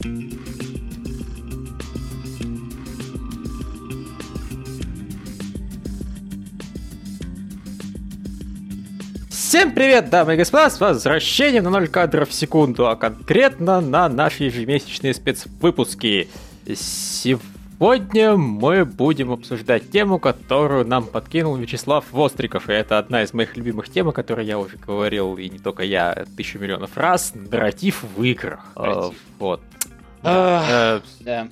Всем привет, дамы и господа, с возвращением на 0 кадров в секунду, а конкретно на наши ежемесячные спецвыпуски. Сегодня мы будем обсуждать тему, которую нам подкинул Вячеслав Востриков, и это одна из моих любимых тем, о которой я уже говорил, и не только я, тысячу миллионов раз, нарратив в играх. Нарратив. Вот. Да.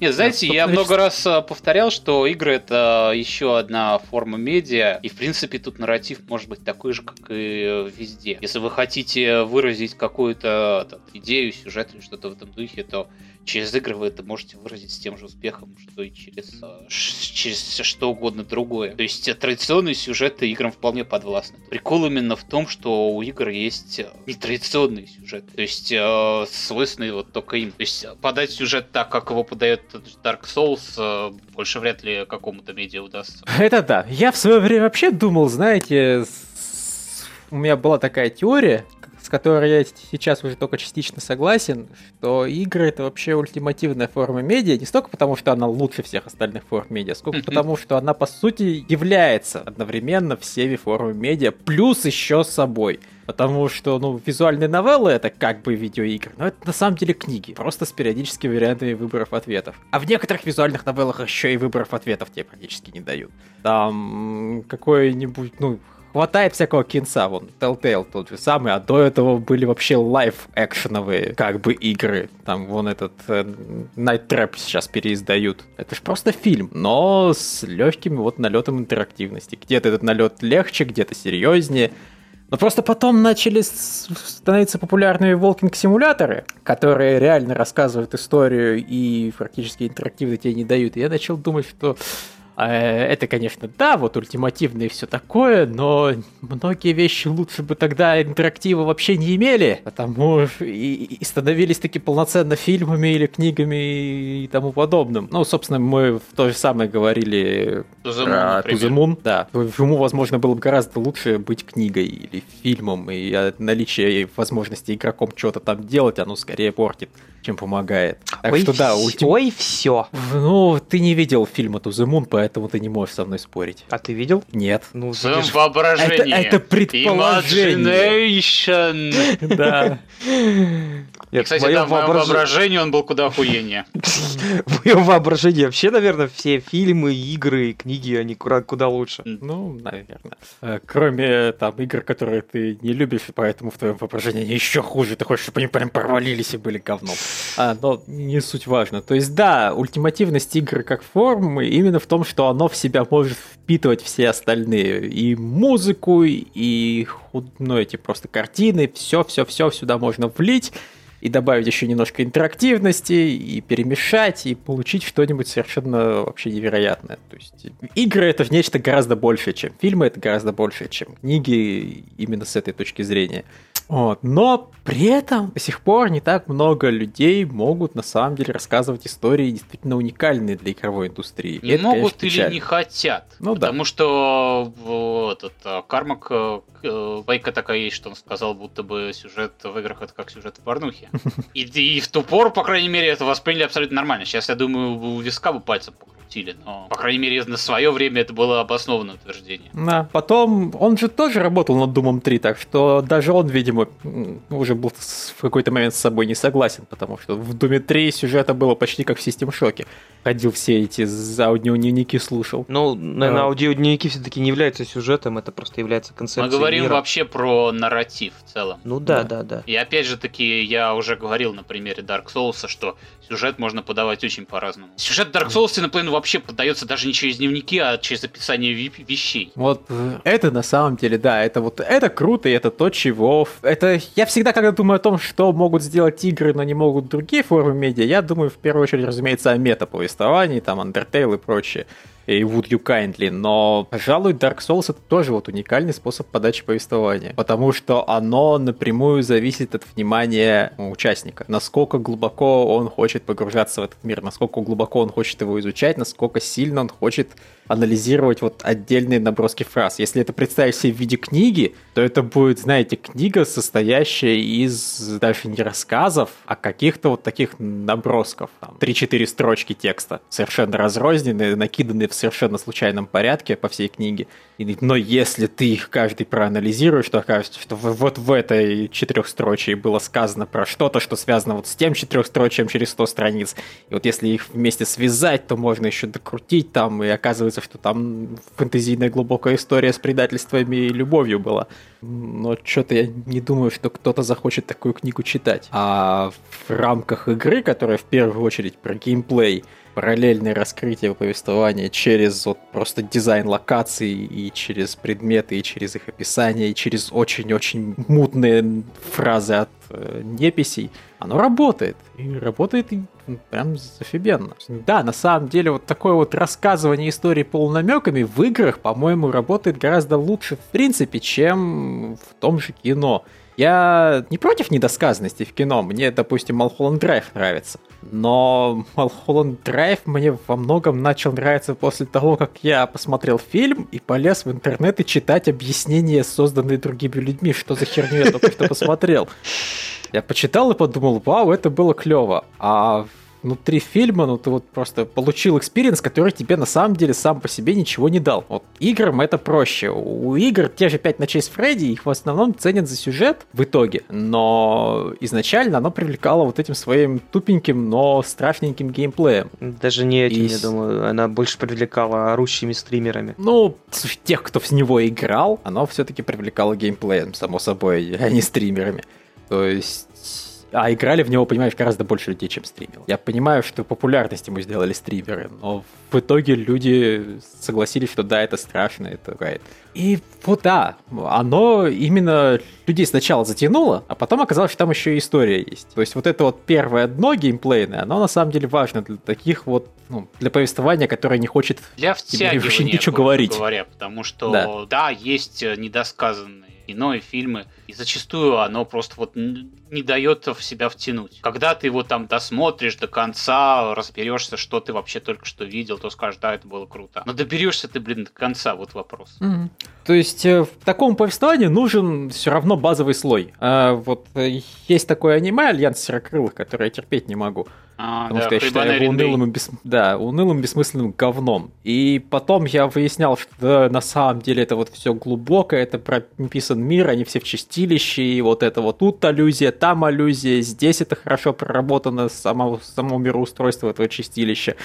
Нет, знаете, я много раз э, повторял, что игры это еще одна форма медиа, и в принципе тут нарратив может быть такой же, как и везде. Если вы хотите выразить какую-то там, идею, сюжет или что-то в этом духе, то через игры вы это можете выразить с тем же успехом, что и через, э, через что угодно другое. То есть э, традиционные сюжеты играм вполне подвластны. Прикол именно в том, что у игр есть э, нетрадиционные сюжеты. То есть э, свойственные вот только им. То есть э, подать сюжет так, как его подает Dark Souls, э, больше вряд ли какому-то медиа удастся. Это да. Я в свое время вообще думал, знаете, с- у меня была такая теория, с которой я сейчас уже только частично согласен, что игры это вообще ультимативная форма медиа, не столько потому, что она лучше всех остальных форм медиа, сколько потому, что она по сути является одновременно всеми формами медиа, плюс еще собой. Потому что, ну, визуальные новеллы это как бы видеоигры, но это на самом деле книги, просто с периодическими вариантами выборов ответов. А в некоторых визуальных новеллах еще и выборов ответов тебе практически не дают. Там какой-нибудь, ну, хватает всякого кинца, вон, Telltale тот же самый, а до этого были вообще лайв-экшеновые, как бы, игры. Там вон этот э, Night Trap сейчас переиздают. Это ж просто фильм, но с легким вот налетом интерактивности. Где-то этот налет легче, где-то серьезнее. Но просто потом начали становиться популярными волкинг-симуляторы, которые реально рассказывают историю и практически интерактивно тебе не дают. И я начал думать, что это, конечно, да, вот ультимативно и все такое, но многие вещи лучше бы тогда интерактива вообще не имели, потому что и, и становились таки полноценно фильмами или книгами и тому подобным. Ну, собственно, мы в то же самое говорили Moon, про Moon, да. Ему, возможно, было бы гораздо лучше быть книгой или фильмом, и э, наличие возможности игроком что-то там делать, оно скорее портит, чем помогает. Так Ой, что да, всё, ультим- Ой, все. Ну, ты не видел фильма To the Moon, поэтому ты не можешь со мной спорить. А ты видел? Нет. Ну, В своем видишь, воображении. Это- это предположение. Imagination. Да. И, Нет, кстати, в моем да, в моем воображ- воображении он был куда охуеннее. в моем воображении вообще, наверное, все фильмы, игры, книги, они куда, куда лучше. Ну, наверное. Э, Кроме там игр, которые ты не любишь, и поэтому в твоем воображении они еще хуже. Ты хочешь, чтобы они прям провалились и были говном. А, но не суть важно. То есть, да, ультимативность игры как формы именно в том, что оно в себя может впитывать все остальные. И музыку, и ну, эти просто картины, все-все-все сюда можно влить и добавить еще немножко интерактивности, и перемешать, и получить что-нибудь совершенно вообще невероятное. То есть игры это нечто гораздо большее, чем фильмы, это гораздо больше, чем книги, именно с этой точки зрения. Вот. Но при этом до сих пор не так много людей могут на самом деле рассказывать истории действительно уникальные для игровой индустрии. Не это, могут конечно, или не хотят. Ну да. потому что вот, это, Кармак, э, э, байка такая есть, что он сказал, будто бы сюжет в играх это как сюжет в порнухе. И, и в ту пору, по крайней мере, это восприняли абсолютно нормально. Сейчас, я думаю, у виска бы пальцем покрутили, но, по крайней мере, на свое время это было обоснованное утверждение. Да, потом он же тоже работал над Думом 3, так что даже он, видимо, уже был в какой-то момент с собой не согласен, потому что в Думе 3 сюжета было почти как в Систем Шоке. Ходил все эти аудиодневники, слушал. Ну, наверное, Да. аудиодневники все-таки не являются сюжетом, это просто является концепцией говорим мира. вообще про нарратив в целом. Ну да, Да. да, да. И опять же таки, я уже говорил на примере Dark Souls, что сюжет можно подавать очень по-разному. Сюжет Dark Souls наполовину вообще подается даже не через дневники, а через описание ви- вещей. Вот э, это на самом деле, да, это вот это круто, и это то, чего... Это я всегда, когда думаю о том, что могут сделать игры, но не могут другие формы медиа, я думаю в первую очередь, разумеется, о метаповествовании, там, Undertale и прочее. и Would You Kindly, но, пожалуй, Dark Souls это тоже вот уникальный способ подачи повествования, потому что оно напрямую зависит от внимания участника, насколько глубоко он хочет погружаться в этот мир, насколько глубоко он хочет его изучать, насколько сильно он хочет анализировать вот отдельные наброски фраз. Если это представить себе в виде книги, то это будет, знаете, книга, состоящая из даже не рассказов, а каких-то вот таких набросков. 3-4 строчки текста, совершенно разрозненные, накиданные в совершенно случайном порядке по всей книге. Но если ты их каждый проанализируешь, то окажется, что вот в этой четырехстрочии было сказано про что-то, что связано вот с тем четырехстрочием через 100 страниц. И вот если их вместе связать, то можно еще докрутить там, и оказывается, что там фэнтезийная глубокая история с предательствами и любовью была. Но что-то я не думаю, что кто-то захочет такую книгу читать. А в рамках игры, которая в первую очередь про геймплей, параллельное раскрытие повествования через вот просто дизайн локаций и через предметы, и через их описание, и через очень-очень мутные фразы от э, неписей, оно работает. И работает прям офигенно. Да, на самом деле вот такое вот рассказывание истории полунамеками в играх, по-моему, работает гораздо лучше в принципе, чем в том же кино. Я не против недосказанности в кино. Мне, допустим, Mulholland Drive нравится. Но Mulholland Drive мне во многом начал нравиться после того, как я посмотрел фильм и полез в интернет и читать объяснения, созданные другими людьми, что за херню я только что посмотрел. Я почитал и подумал, вау, это было клево. А внутри фильма, ну ты вот просто получил experience, который тебе на самом деле сам по себе ничего не дал. Вот играм это проще. У игр те же 5 ночей с Фредди, их в основном ценят за сюжет в итоге, но изначально оно привлекало вот этим своим тупеньким, но страшненьким геймплеем. Даже не этим, И... я думаю, она больше привлекала орущими стримерами. Ну, тех, кто в него играл, оно все-таки привлекало геймплеем, само собой, а не стримерами. То есть а играли в него, понимаешь, гораздо больше людей, чем стримил. Я понимаю, что популярность ему сделали стримеры, но в итоге люди согласились, что да, это страшно, это гайд. И вот да, оно именно людей сначала затянуло, а потом оказалось, что там еще и история есть. То есть вот это вот первое дно геймплейное, оно на самом деле важно для таких вот, ну, для повествования, которое не хочет для тебе вообще ничего говорить. Говоря, потому что, да, да есть недосказанные кино и фильмы, и зачастую оно просто вот не дает в себя втянуть. Когда ты его там досмотришь до конца, разберешься, что ты вообще только что видел, то скажешь, да, это было круто. Но доберешься ты, блин, до конца, вот вопрос. Mm-hmm. То есть э, в таком повествовании нужен все равно базовый слой. А вот э, есть такое аниме «Альянс Серокрылых», которое я терпеть не могу. А, потому да, что я считаю его унылым и, бес... да, унылым, бессмысленным говном. И потом я выяснял, что да, на самом деле это вот все глубокое, это прописан мир, они все в чистилище, и вот это вот тут аллюзия, там аллюзия, здесь это хорошо проработано, само, само мироустройство этого чистилища.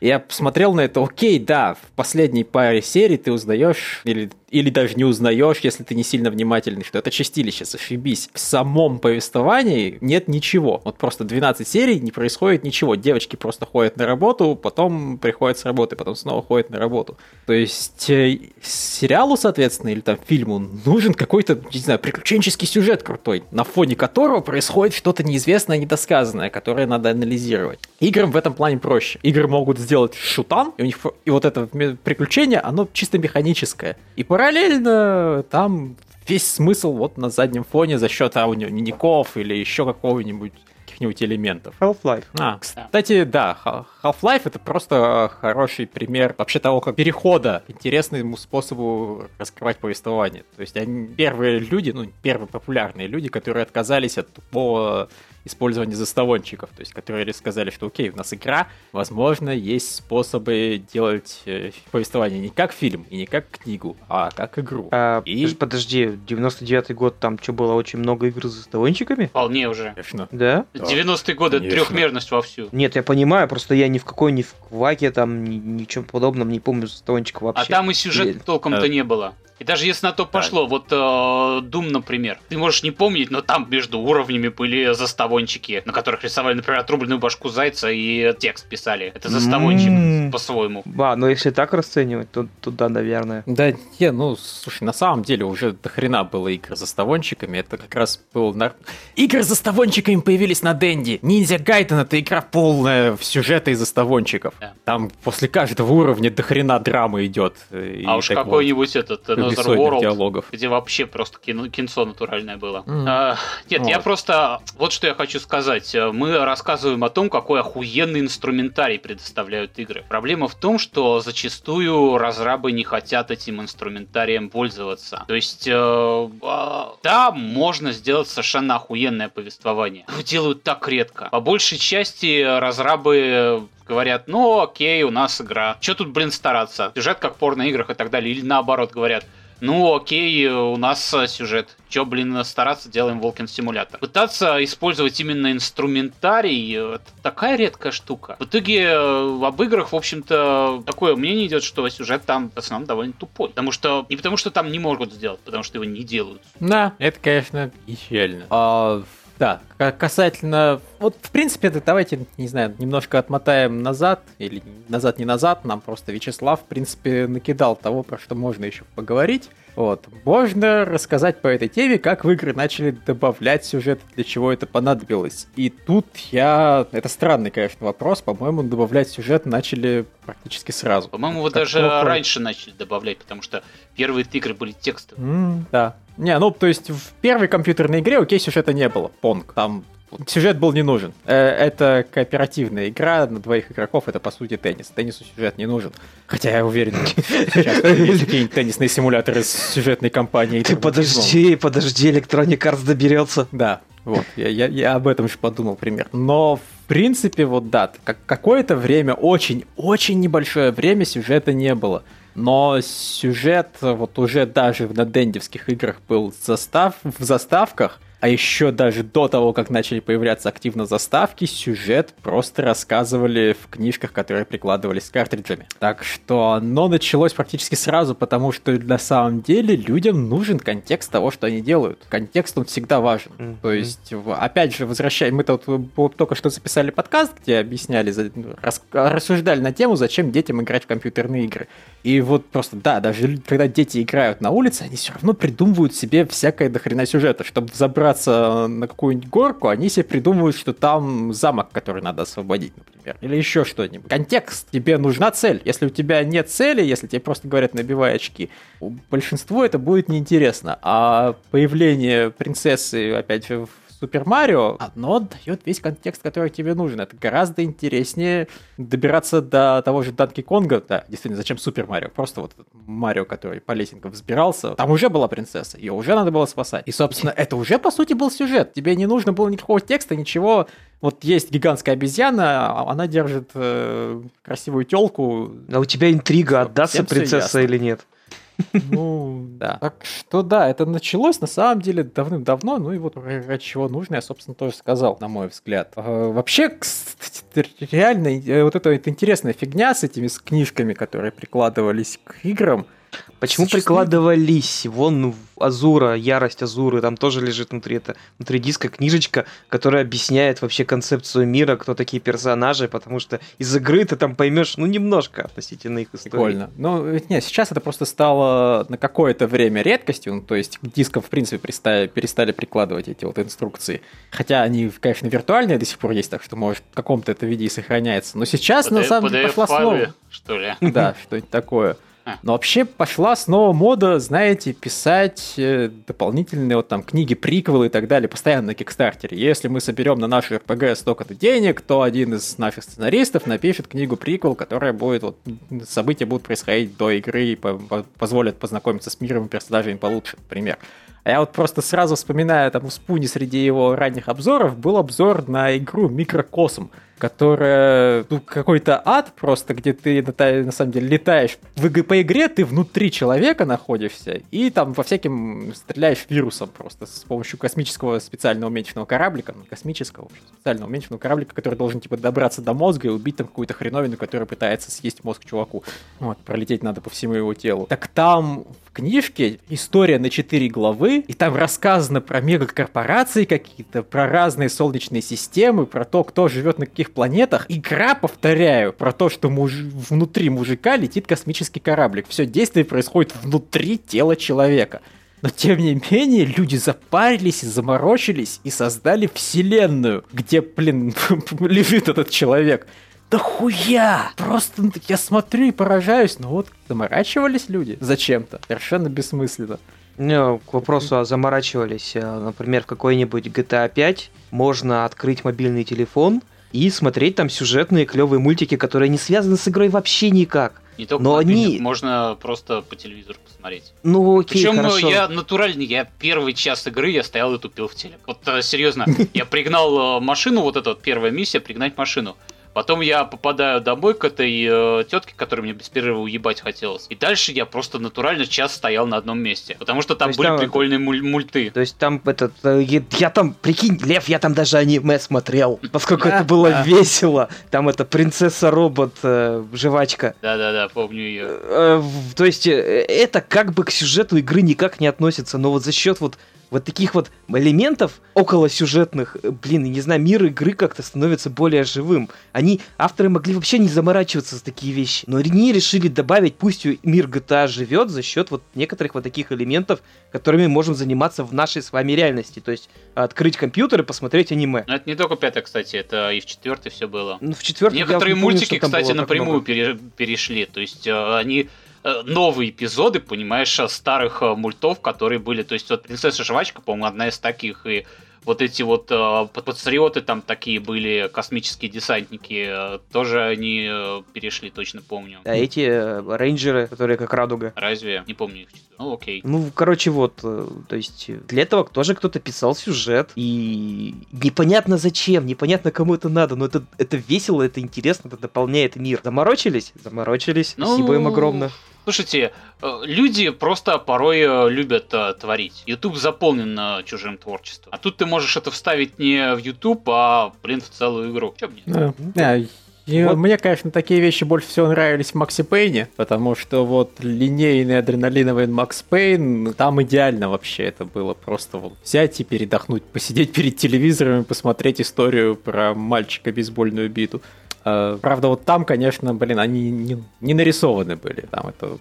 Я посмотрел на это, окей, да, в последней паре серий ты узнаешь, или или даже не узнаешь, если ты не сильно внимательный, что это чистилище, зашибись. В самом повествовании нет ничего. Вот просто 12 серий, не происходит ничего. Девочки просто ходят на работу, потом приходят с работы, потом снова ходят на работу. То есть э, сериалу, соответственно, или там фильму нужен какой-то, не знаю, приключенческий сюжет крутой, на фоне которого происходит что-то неизвестное, недосказанное, которое надо анализировать. Играм в этом плане проще. Игры могут сделать шутан, и у них и вот это приключение, оно чисто механическое. И пора параллельно там весь смысл вот на заднем фоне за счет аудиоников или еще какого-нибудь каких-нибудь элементов. Half-Life. А, кстати, да, Half-Life это просто хороший пример вообще того, как перехода к интересному способу раскрывать повествование. То есть они первые люди, ну, первые популярные люди, которые отказались от тупого использования заставончиков, то есть которые сказали, что окей, у нас игра, возможно, есть способы делать э, повествование не как фильм и не как книгу, а как игру. А, и... Подожди, 99-й год, там что, было очень много игр с заставончиками? Вполне уже. Конечно. Да? 90-е годы, Конечно. трехмерность вовсю. Нет, я понимаю, просто я ни в какой, ни в кваке, там, ни, ни чем подобном не помню заставончиков вообще. А там и сюжет толком-то а... не было. И даже если на то пошло, да. вот э, Doom, например, ты можешь не помнить, но там между уровнями были заставончики, на которых рисовали, например, отрубленную башку зайца и текст писали. Это заставончик mm-hmm. по-своему. Да, но если так расценивать, то, то да, наверное. Да, не, ну, слушай, на самом деле уже до хрена было игр с заставончиками. Это как раз был... На... Игры с заставончиками появились на Дэнди. Ниндзя Гайтен это игра полная в сюжета и заставончиков. Да. Там после каждого уровня до хрена драмы идет. А уж какой-нибудь вот, этот Another World, диалогов. где вообще просто кино, кинцо натуральное было. Mm. А, нет, вот. я просто... Вот что я хочу сказать. Мы рассказываем о том, какой охуенный инструментарий предоставляют игры. Проблема в том, что зачастую разрабы не хотят этим инструментарием пользоваться. То есть, э, э, да, можно сделать совершенно охуенное повествование. Но делают так редко. По большей части разрабы говорят, ну окей, у нас игра. Что тут, блин, стараться? Сюжет как в порно-играх и так далее. Или наоборот говорят, ну окей, у нас сюжет. Че, блин, стараться, делаем Волкин симулятор. Пытаться использовать именно инструментарий, это такая редкая штука. В итоге э, об играх, в общем-то, такое мнение идет, что сюжет там в основном довольно тупой. Потому что, не потому что там не могут сделать, потому что его не делают. Да, это, конечно, печально. А да, касательно... Вот, в принципе, давайте, не знаю, немножко отмотаем назад, или назад не назад, нам просто Вячеслав, в принципе, накидал того, про что можно еще поговорить. Вот. Можно рассказать по этой теме, как в игры начали добавлять сюжет, для чего это понадобилось. И тут я... Это странный, конечно, вопрос. По-моему, добавлять сюжет начали практически сразу. По-моему, вот даже плохо... раньше начали добавлять, потому что первые игры были текстовые. Mm, да. Не, ну, то есть в первой компьютерной игре, окей, сюжета не было. Понг. Там сюжет был не нужен. Э, это кооперативная игра на двоих игроков, это по сути теннис. Теннису сюжет не нужен. Хотя я уверен, сейчас какие-нибудь теннисные симуляторы с сюжетной компанией. Ты подожди, подожди, Electronic Arts доберется. Да, вот, я, я, я об этом же подумал пример. Но, в принципе, вот да, как, какое-то время, очень-очень небольшое время сюжета не было. Но сюжет вот уже даже на дендевских играх был застав, в заставках – а еще даже до того, как начали появляться активно заставки, сюжет просто рассказывали в книжках, которые прикладывались с картриджами. Так что оно началось практически сразу, потому что на самом деле людям нужен контекст того, что они делают. Контекст, он всегда важен. Mm-hmm. То есть, опять же, возвращаем, мы тут только что записали подкаст, где объясняли, рассуждали на тему, зачем детям играть в компьютерные игры. И вот просто, да, даже когда дети играют на улице, они все равно придумывают себе всякое дохрена сюжета, чтобы забрать забраться на какую-нибудь горку, они себе придумывают, что там замок, который надо освободить, например, или еще что-нибудь. Контекст. Тебе нужна цель. Если у тебя нет цели, если тебе просто говорят набивай очки, большинству это будет неинтересно. А появление принцессы, опять в Супер Марио, оно дает весь контекст, который тебе нужен. Это гораздо интереснее добираться до того же Данки Конга. Да, действительно, зачем Супер Марио? Просто вот Марио, который по лесенкам взбирался, там уже была принцесса, ее уже надо было спасать. И, собственно, это уже, по сути, был сюжет. Тебе не нужно было никакого текста, ничего. Вот есть гигантская обезьяна, а она держит э, красивую телку. А у тебя интрига, отдастся принцесса или нет? Ну, да. Так что да, это началось на самом деле давным-давно, ну и вот про чего нужно, я, собственно, тоже сказал, на мой взгляд. А, вообще, реально, э, вот эта вот интересная фигня с этими с книжками, которые прикладывались к играм, Почему прикладывались? Вон Азура, ярость Азуры, там тоже лежит внутри это внутри диска книжечка, которая объясняет вообще концепцию мира, кто такие персонажи, потому что из игры ты там поймешь, ну, немножко относительно их истории. Прикольно. Ну, нет, сейчас это просто стало на какое-то время редкостью, ну, то есть к дискам, в принципе, перестали, перестали прикладывать эти вот инструкции. Хотя они, конечно, виртуальные до сих пор есть, так что, может, в каком-то это виде и сохраняется. Но сейчас, под, на самом деле, пошла снова. что ли? Да, что-нибудь такое. Но вообще пошла снова мода, знаете, писать э, дополнительные вот там книги, приквелы и так далее, постоянно на Кикстартере. Если мы соберем на нашу РПГ столько-то денег, то один из наших сценаристов напишет книгу приквел, которая будет, вот, события будут происходить до игры и по позволят познакомиться с миром и персонажами получше, например. А я вот просто сразу вспоминаю, там у Спуни среди его ранних обзоров был обзор на игру Микрокосм, которая, ну, какой-то ад просто, где ты на, самом деле летаешь. В, по игре ты внутри человека находишься, и там во всяким стреляешь вирусом просто с помощью космического специального уменьшенного кораблика, ну, космического, специального уменьшенного кораблика, который должен, типа, добраться до мозга и убить там какую-то хреновину, которая пытается съесть мозг чуваку. Вот, пролететь надо по всему его телу. Так там книжке история на 4 главы, и там рассказано про мегакорпорации какие-то, про разные солнечные системы, про то, кто живет на каких планетах. Игра, повторяю, про то, что муж... внутри мужика летит космический кораблик. Все действие происходит внутри тела человека. Но тем не менее, люди запарились, заморочились и создали вселенную, где, блин, лежит этот человек. Да хуя! Просто ну, я смотрю и поражаюсь, но вот заморачивались люди зачем-то. Совершенно бессмысленно. Ну, к вопросу о заморачивались, э, например, в какой-нибудь GTA 5 можно открыть мобильный телефон и смотреть там сюжетные клевые мультики, которые не связаны с игрой вообще никак. Не только Но они... можно просто по телевизору посмотреть. Ну, окей, Причем ну, хорошо. я натуральный, я первый час игры я стоял и тупил в телек. Вот э, серьезно, я пригнал э, машину, вот эта вот первая миссия, пригнать машину. Потом я попадаю домой к этой э, тетке, которая мне без перерыва уебать хотелось. И дальше я просто натурально час стоял на одном месте. Потому что там были там, прикольные муль- мульты. То есть там этот... Э, я, там, прикинь, Лев, я там даже аниме смотрел. Поскольку это было весело. Там эта принцесса-робот, э, жвачка. Да-да-да, помню ее. Э, то есть э, это как бы к сюжету игры никак не относится. Но вот за счет вот вот таких вот элементов около сюжетных, э, блин, не знаю, мир игры как-то становится более живым. Они, авторы могли вообще не заморачиваться за такие вещи, но они решили добавить, пусть мир GTA живет за счет вот некоторых вот таких элементов, которыми можем заниматься в нашей с вами реальности. То есть открыть компьютер и посмотреть аниме. Но это не только пятая, кстати, это и в четвертой все было. Ну, в четвертой Некоторые мультики, кстати, напрямую пере- перешли. То есть э, они новые эпизоды, понимаешь, старых э, мультов, которые были. То есть вот «Принцесса Жвачка», по-моему, одна из таких, и вот эти вот э, патриоты там такие были, космические десантники, э, тоже они э, перешли, точно помню. А эти э, рейнджеры, которые как радуга. Разве? Не помню их. Ну, окей. Ну, короче, вот, э, то есть для этого тоже кто-то писал сюжет, и непонятно зачем, непонятно кому это надо, но это, это весело, это интересно, это дополняет мир. Заморочились? Заморочились. Ну... Спасибо им огромное. Слушайте, э, люди просто порой э, любят э, творить. YouTube заполнен чужим творчеством. А тут ты можешь это вставить не в YouTube, а, блин, в целую игру. Чем мне? Да. И вот. Мне, конечно, такие вещи больше всего нравились в Макси Пейне, потому что вот линейный адреналиновый Макс Пейн, там идеально вообще это было. Просто вот взять и передохнуть, посидеть перед телевизором и посмотреть историю про мальчика бейсбольную биту. Э, правда, вот там, конечно, блин, они не, не нарисованы были. Там это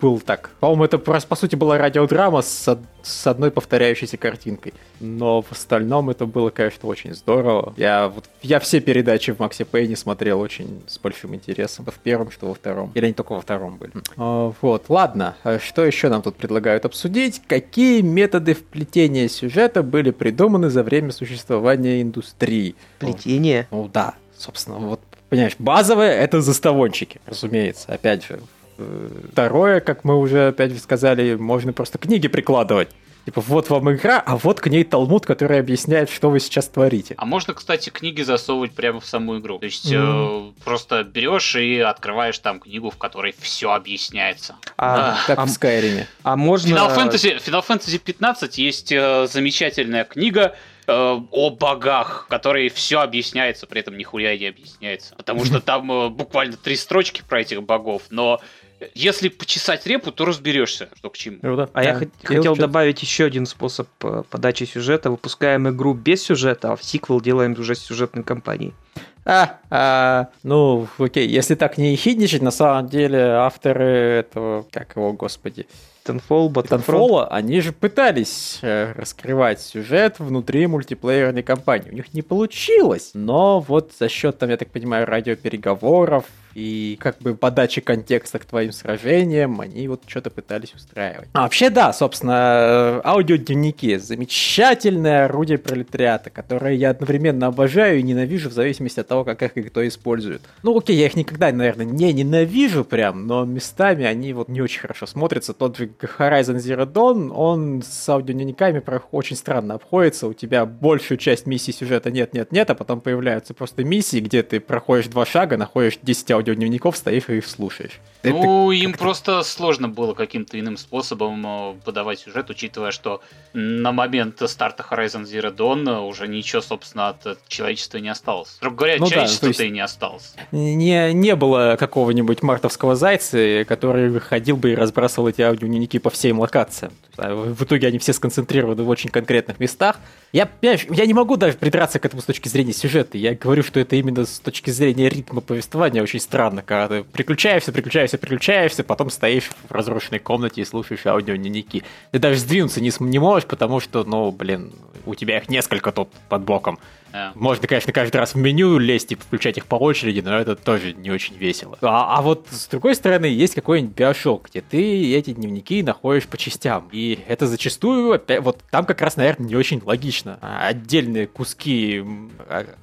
был так. По-моему, это просто, по сути, была радиодрама с, с одной повторяющейся картинкой. Но в остальном это было, конечно, очень здорово. Я, вот, я все передачи в Макси Пейне смотрел очень с большим интересом. В первом, что во втором. Или они только во втором были. А, вот, ладно. А что еще нам тут предлагают обсудить? Какие методы вплетения сюжета были придуманы за время существования индустрии? Плетение? Ну да. Собственно, вот Понимаешь, базовое это заставончики, разумеется. Опять же, второе, как мы уже опять сказали, можно просто книги прикладывать. Типа, вот вам игра, а вот к ней талмуд, который объясняет, что вы сейчас творите. А можно, кстати, книги засовывать прямо в саму игру. То есть mm. э, просто берешь и открываешь там книгу, в которой все объясняется. А, а, как а, в Скайриме. А можно... Final Fantasy, Final Fantasy 15 есть э, замечательная книга, Э, о богах, в которой все объясняется, при этом нихуя не объясняется. Потому что там э, буквально три строчки про этих богов, но если почесать репу, то разберешься, что к чему. Ну, да. А да. я хот- хотел что добавить еще один способ э, подачи сюжета. Выпускаем игру без сюжета, а в сиквел делаем уже с сюжетной кампанией. А, а, ну, окей, если так не хидничать, на самом деле авторы этого, как его, господи, Titanfall, Titanfall, они же пытались э, раскрывать сюжет внутри мультиплеерной кампании. У них не получилось, но вот за счет, там, я так понимаю, радиопереговоров и как бы подачи контекста к твоим сражениям, они вот что-то пытались устраивать. А вообще, да, собственно, аудиодневники — замечательное орудие пролетариата, которое я одновременно обожаю и ненавижу в зависимости от того, как их кто использует. Ну, окей, я их никогда, наверное, не ненавижу прям, но местами они вот не очень хорошо смотрятся. Тот же Horizon Zero Dawn, он с аудиодневниками очень странно обходится. У тебя большую часть миссий сюжета нет-нет-нет, а потом появляются просто миссии, где ты проходишь два шага, находишь 10 аудиодневников, стоишь и их слушаешь. Ну, это... им просто сложно было каким-то иным способом э, подавать сюжет, учитывая, что на момент старта Horizon Zero Dawn уже ничего, собственно, от человечества не осталось. Строго говоря, ну, человечества-то да, и не осталось. Не, не было какого-нибудь мартовского зайца, который выходил бы и разбрасывал эти аудиодневники по всем локациям. А в итоге они все сконцентрированы в очень конкретных местах. Я, я, я не могу даже придраться к этому с точки зрения сюжета. Я говорю, что это именно с точки зрения ритма повествования очень странно, когда ты приключаешься, приключаешься, приключаешься, потом стоишь в разрушенной комнате и слушаешь аудиодневники. Ты даже сдвинуться не, не можешь, потому что, ну, блин, у тебя их несколько тут под боком. Yeah. Можно, конечно, каждый раз в меню лезть и включать их по очереди, но это тоже не очень весело. А, а вот с другой стороны, есть какой-нибудь биошок, где ты эти дневники находишь по частям. И это зачастую, опять, вот там как раз, наверное, не очень логично. А отдельные куски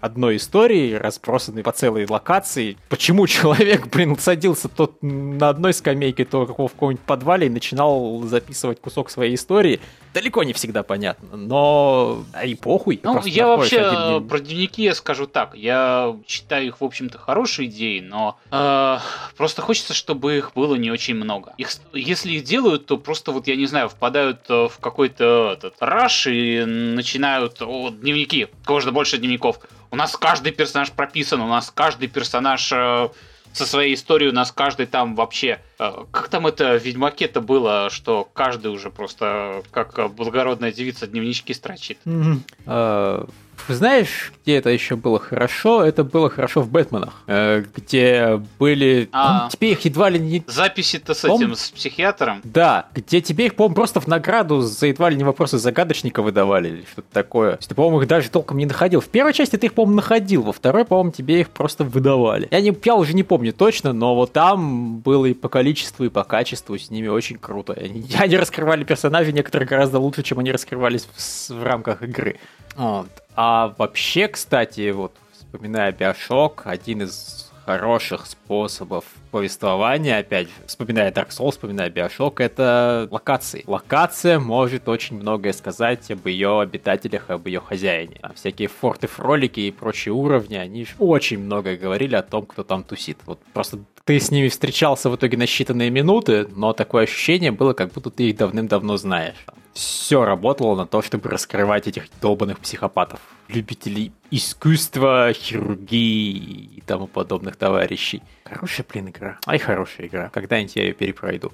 одной истории, разбросанные по целой локации. Почему человек, блин, садился тот на одной скамейке, то в каком-нибудь подвале и начинал записывать кусок своей истории, далеко не всегда понятно. Но а и похуй. Ну, я вообще про дневники я скажу так. Я считаю их, в общем-то, хорошей идеей, но э, просто хочется, чтобы их было не очень много. Их, если их делают, то просто вот, я не знаю, впадают э, в какой-то этот раш и начинают о, дневники, кого больше дневников. У нас каждый персонаж прописан, у нас каждый персонаж э, со своей историей, у нас каждый там вообще... Э, как там это в Ведьмаке-то было, что каждый уже просто как благородная девица дневнички строчит? Mm-hmm. Знаешь, где это еще было хорошо? Это было хорошо в Бэтменах, э, где были... А, тебе их едва ли не... Записи-то с этим, с психиатром? Да, где тебе их, по-моему, просто в награду за едва ли не вопросы загадочника выдавали или что-то такое. Ты, по-моему, их даже толком не находил. В первой части ты их, по-моему, находил, во второй, по-моему, тебе их просто выдавали. Я, не, я уже не помню точно, но вот там было и по количеству, и по качеству с ними очень круто. Они, они раскрывали персонажей некоторые гораздо лучше, чем они раскрывались в, в рамках игры. Вот. А вообще, кстати, вот вспоминая Биошок, один из хороших способов повествования, опять же, вспоминая Dark Souls, вспоминая Биошок, это локации. Локация может очень многое сказать об ее обитателях, об ее хозяине. А всякие форты, фролики и прочие уровни, они очень много говорили о том, кто там тусит. Вот просто ты с ними встречался в итоге на считанные минуты, но такое ощущение было, как будто ты их давным-давно знаешь все работало на то, чтобы раскрывать этих долбанных психопатов, любителей искусства, хирургии и тому подобных товарищей. Хорошая, блин, игра. Ай, хорошая игра. Когда-нибудь я ее перепройду.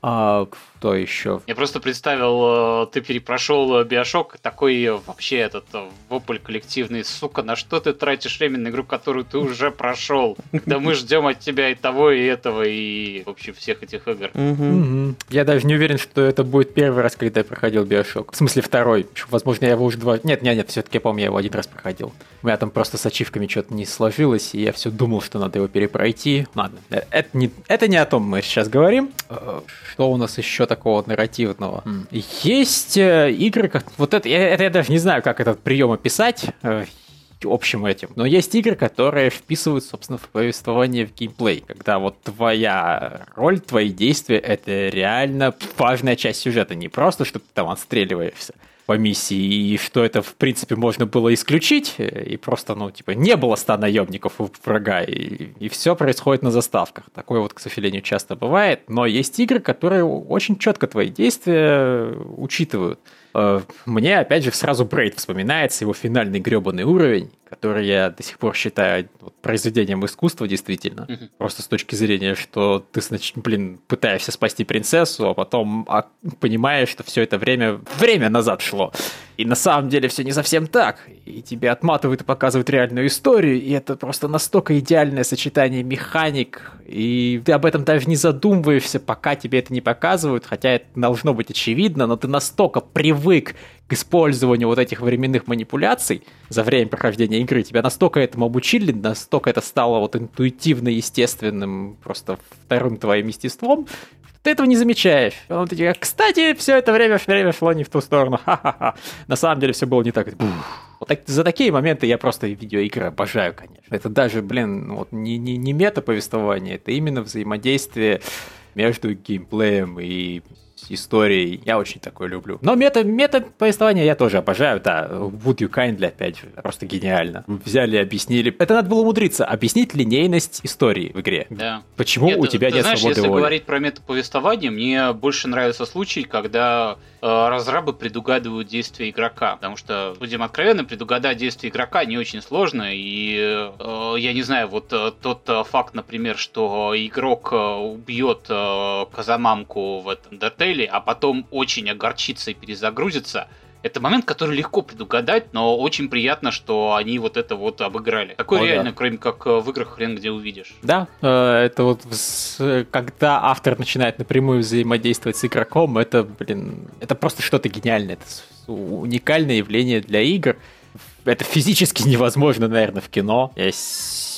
А кто еще? Я просто представил, э, ты перепрошел Биошок, такой вообще этот э, вопль коллективный, сука, на что ты тратишь время на игру, которую ты уже прошел? Да мы ждем от тебя и того, и этого, и вообще всех этих игр. Я даже не уверен, что это будет первый раз, когда я проходил Биошок. В смысле второй. Возможно, я его уже два... Нет, нет, нет, все-таки я помню, я его один раз проходил. У меня там просто с ачивками что-то не сложилось, и я все думал, что надо его перепройти. Ладно, э, это не, это не о том мы сейчас говорим. Что у нас еще такого нарративного? Mm. Есть э, игры, как вот это, я, это я даже не знаю, как этот прием описать э, общим этим. Но есть игры, которые вписывают, собственно, в повествование в геймплей. Когда вот твоя роль, твои действия — это реально важная часть сюжета. Не просто, что ты там отстреливаешься по миссии, и что это, в принципе, можно было исключить, и просто, ну, типа, не было ста наемников у врага, и, и все происходит на заставках. Такое вот, к сожалению, часто бывает, но есть игры, которые очень четко твои действия учитывают. Э, мне, опять же, сразу Брейд вспоминается, его финальный гребаный уровень, который я до сих пор считаю произведением искусства, действительно. Mm-hmm. Просто с точки зрения, что ты, значит, блин, пытаешься спасти принцессу, а потом а, понимаешь, что все это время, время назад шло. И на самом деле все не совсем так. И тебе отматывают и показывают реальную историю, и это просто настолько идеальное сочетание механик, и ты об этом даже не задумываешься, пока тебе это не показывают, хотя это должно быть очевидно, но ты настолько привык к использованию вот этих временных манипуляций за время прохождения игры, тебя настолько этому обучили, настолько это стало вот интуитивно естественным, просто вторым твоим естеством, ты этого не замечаешь. Он такие, кстати, все это время, время шло не в ту сторону. Ха-ха-ха. На самом деле все было не так. Вот за такие моменты я просто видеоигры обожаю, конечно. Это даже, блин, вот не, не, не мета-повествование, это именно взаимодействие между геймплеем и историей. Я очень такое люблю. Но мета, мета повествования я тоже обожаю, да. Would You Kindly, опять же, просто гениально. Взяли, объяснили. Это надо было умудриться. Объяснить линейность истории в игре. Да. Почему нет, у тебя ты, нет знаешь, свободы если воли? говорить про метаповествование, мне больше нравится случай, когда разрабы предугадывают действия игрока. Потому что, будем откровенны, предугадать действия игрока не очень сложно. И э, я не знаю, вот э, тот э, факт, например, что игрок э, убьет э, Казамамку в этом Undertale, а потом очень огорчится и перезагрузится, это момент, который легко предугадать, но очень приятно, что они вот это вот обыграли. Такое О, реально, да. кроме как э, в играх хрен где увидишь. Да, э, это вот когда автор начинает напрямую взаимодействовать с игроком, это, блин, это просто что-то гениальное. Это уникальное явление для игр. Это физически невозможно, наверное, в кино. Я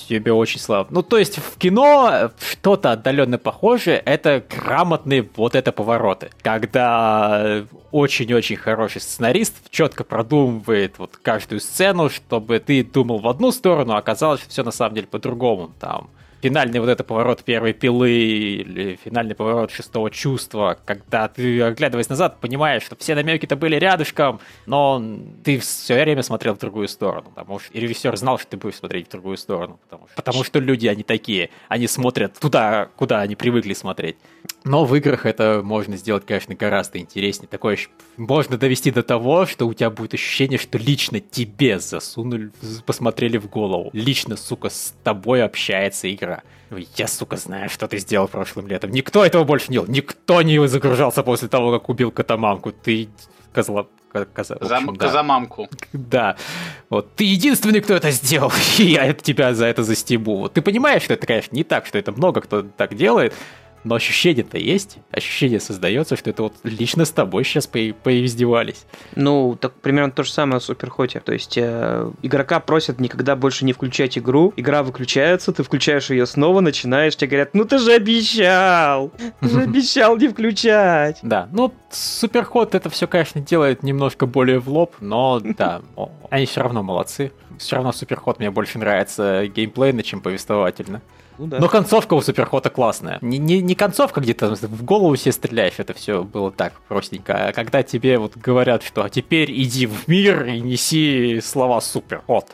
тебе очень слабо. Ну, то есть в кино что-то отдаленно похожее, это грамотные вот это повороты. Когда очень-очень хороший сценарист четко продумывает вот каждую сцену, чтобы ты думал в одну сторону, а оказалось, что все на самом деле по-другому. Там финальный вот это поворот первой пилы или финальный поворот шестого чувства, когда ты, оглядываясь назад, понимаешь, что все намеки-то были рядышком, но ты все время смотрел в другую сторону, потому что и режиссер знал, что ты будешь смотреть в другую сторону, потому, потому что люди, они такие, они смотрят туда, куда они привыкли смотреть. Но в играх это можно сделать, конечно, гораздо интереснее. Такое можно довести до того, что у тебя будет ощущение, что лично тебе засунули, посмотрели в голову. Лично, сука, с тобой общается игра. Я, сука, знаю, что ты сделал прошлым летом. Никто этого больше не делал. Никто не загружался после того, как убил Катамамку. Ты козла... Коза, Зам, общем, да. Козамамку. Да. Вот. Ты единственный, кто это сделал, и я тебя за это застебу. Вот. Ты понимаешь, что это, конечно, не так, что это много кто так делает, но ощущение-то есть, ощущение создается, что это вот лично с тобой сейчас по поиздевались. Ну, так примерно то же самое в Суперхоте. То есть э, игрока просят никогда больше не включать игру, игра выключается, ты включаешь ее снова, начинаешь, тебе говорят, ну ты же обещал, ты же обещал не включать. Да, ну Суперход это все, конечно, делает немножко более в лоб, но да, они все равно молодцы. Все равно Суперход мне больше нравится геймплейно, чем повествовательно. Ну, да. Но концовка у Суперхота классная. Не, не, не концовка где-то в голову себе стреляешь, это все было так простенько. А когда тебе вот говорят, что «А теперь иди в мир и неси слова Суперхот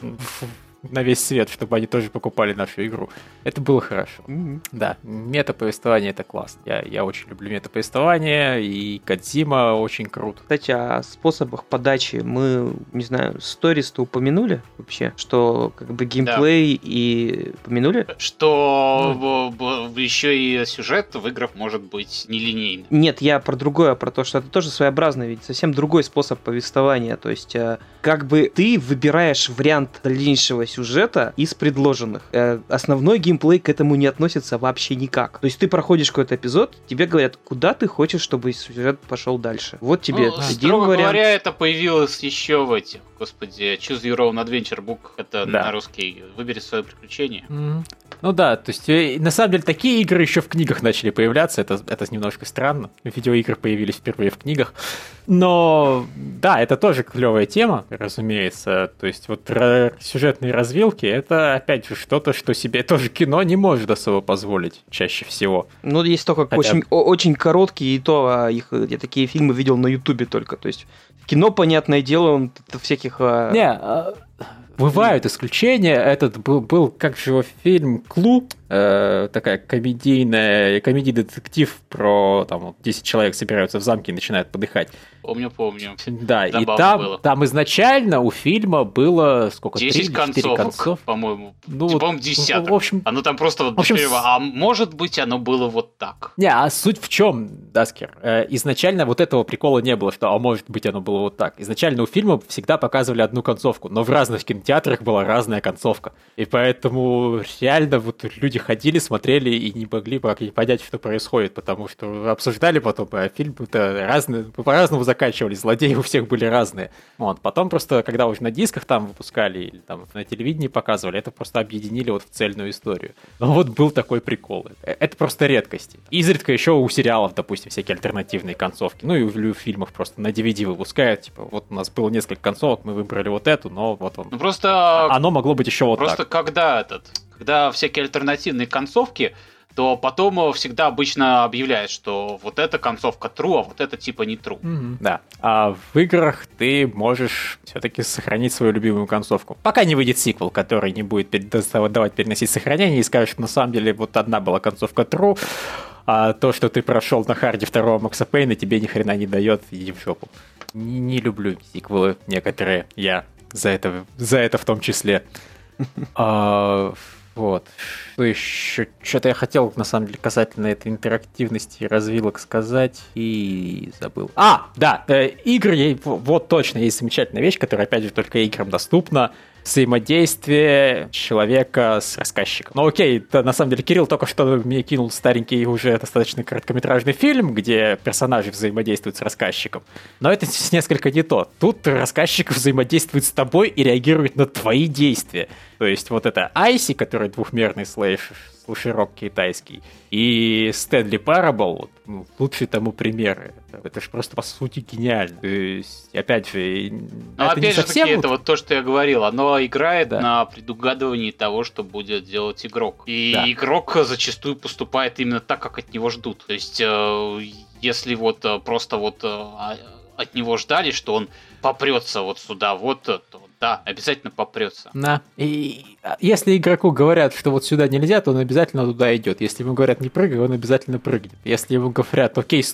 на весь свет, чтобы они тоже покупали нашу игру. Это было хорошо. Mm-hmm. Да, мета-повествование это классно. Я, я очень люблю мета-повествование, и Кадзима очень крут. Кстати, о способах подачи мы, не знаю, сторис-то упомянули вообще? Что как бы геймплей да. и упомянули? Что mm. еще и сюжет в играх может быть нелинейный. Нет, я про другое, про то, что это тоже своеобразный, ведь совсем другой способ повествования. То есть, э, как бы ты выбираешь вариант дальнейшего сюжета из предложенных. Э, основной геймплей к этому не относится вообще никак. То есть ты проходишь какой-то эпизод, тебе говорят, куда ты хочешь, чтобы сюжет пошел дальше. Вот тебе ну, один строго вариант. говоря, это появилось еще в этих, господи, Choose Your Own Adventure Book, это да. на русский, выбери свое приключение. Mm-hmm. Ну да, то есть э, на самом деле такие игры еще в книгах начали появляться, это, это немножко странно. Видеоигры появились впервые в книгах. Но да, это тоже клевая тема, разумеется. То есть вот сюжетные развилки, это опять же что-то, что себе тоже кино не может особо позволить чаще всего. Ну, есть только Хотя... очень, очень короткие, и то а их, я такие фильмы видел на Ютубе только. То есть кино, понятное дело, он всяких... А, не, а, Бывают исключения. Этот был, был как же его фильм «Клуб», э, такая комедийная, комедийный детектив про там 10 человек собираются в замке и начинают подыхать. Помню, помню. Да, Забавно и там, было. там изначально у фильма было сколько? 10 концов, концов, по-моему. Ну, типа, по-моему, десяток. В общем, оно там просто вот в общем, а может быть оно было вот так. Не, а суть в чем, Даскер? Э, изначально вот этого прикола не было, что а может быть оно было вот так. Изначально у фильма всегда показывали одну концовку, но в разных кинотеатрах была разная концовка. И поэтому реально вот люди ходили, смотрели и не могли понять, что происходит, потому что обсуждали потом, а фильм-то разные, по-разному заканчивались, злодеи у всех были разные. Вот. Потом просто, когда уже на дисках там выпускали или там на телевидении показывали, это просто объединили вот в цельную историю. Но вот был такой прикол. Э, это просто редкость. Изредка еще у сериалов, допустим, всякие альтернативные концовки. Ну и у фильмов просто на DVD выпускают. Типа, вот у нас было несколько концовок, мы выбрали вот эту, но вот он. Ну просто... Оно могло быть еще вот просто так. Просто когда этот... Когда всякие альтернативные концовки то потом всегда обычно объявляет, что вот эта концовка true, а вот это типа не true. Mm-hmm. Да. А в играх ты можешь все-таки сохранить свою любимую концовку. Пока не выйдет сиквел, который не будет давать переносить сохранение и скажет, что на самом деле вот одна была концовка true, а то, что ты прошел на харде второго Макса Пейна, тебе ни хрена не дает, иди в жопу. Не, не люблю сиквелы некоторые, я за это, за это в том числе. Вот. Что еще? Что-то я хотел, на самом деле, касательно этой интерактивности развилок сказать, и забыл. А, да, э, игры, вот точно, есть замечательная вещь, которая, опять же, только играм доступна взаимодействие человека с рассказчиком. Ну окей, это, на самом деле Кирилл только что мне кинул старенький уже достаточно короткометражный фильм, где персонажи взаимодействуют с рассказчиком. Но это несколько не то. Тут рассказчик взаимодействует с тобой и реагирует на твои действия. То есть вот это Айси, который двухмерный слэш, слушерок китайский, и Стэнли Парабл, ну, лучший тому примеры. Это, же просто по сути гениально. То есть, опять же, ну, это опять же совсем... таки, это вот то, что я говорил, оно играет да. на предугадывании того, что будет делать игрок. И да. игрок зачастую поступает именно так, как от него ждут. То есть, э, если вот э, просто вот э, а, от него ждали, что он попрется вот сюда, вот, то да, обязательно попрется. Да. И а, если игроку говорят, что вот сюда нельзя, то он обязательно туда идет. Если ему говорят не прыгай, он обязательно прыгнет. Если ему говорят, окей,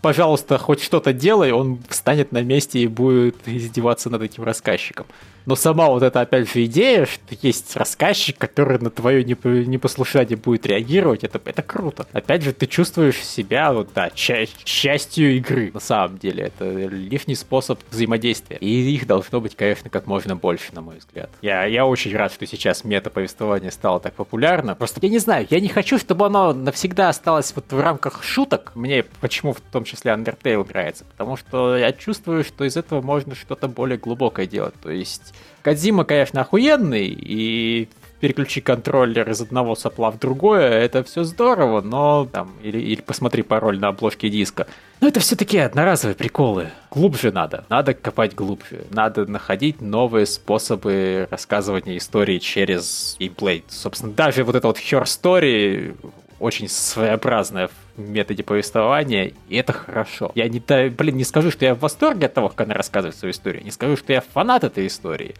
пожалуйста, хоть что-то делай, он встанет на месте и будет издеваться над этим рассказчиком. Но сама вот эта, опять же, идея, что есть рассказчик, который на твое непослушание будет реагировать, это, это круто. Опять же, ты чувствуешь себя, вот, да, ча- частью игры, на самом деле. Это лишний способ взаимодействия. И их должно быть, конечно, как можно больше, на мой взгляд. Я, я очень рад, что сейчас мета-повествование стало так популярно. Просто я не знаю, я не хочу, чтобы оно навсегда осталось вот в рамках шуток. Мне почему в том числе Undertale нравится, потому что я чувствую, что из этого можно что-то более глубокое делать. То есть Кадзима, конечно, охуенный, и переключи контроллер из одного сопла в другое, это все здорово, но там, или, или посмотри пароль на обложке диска. Но это все таки одноразовые приколы. Глубже надо. Надо копать глубже. Надо находить новые способы рассказывания истории через геймплей. Собственно, даже вот это вот Her Story очень своеобразная в методе повествования, и это хорошо. Я не, блин, не скажу, что я в восторге от того, как она рассказывает свою историю, не скажу, что я фанат этой истории,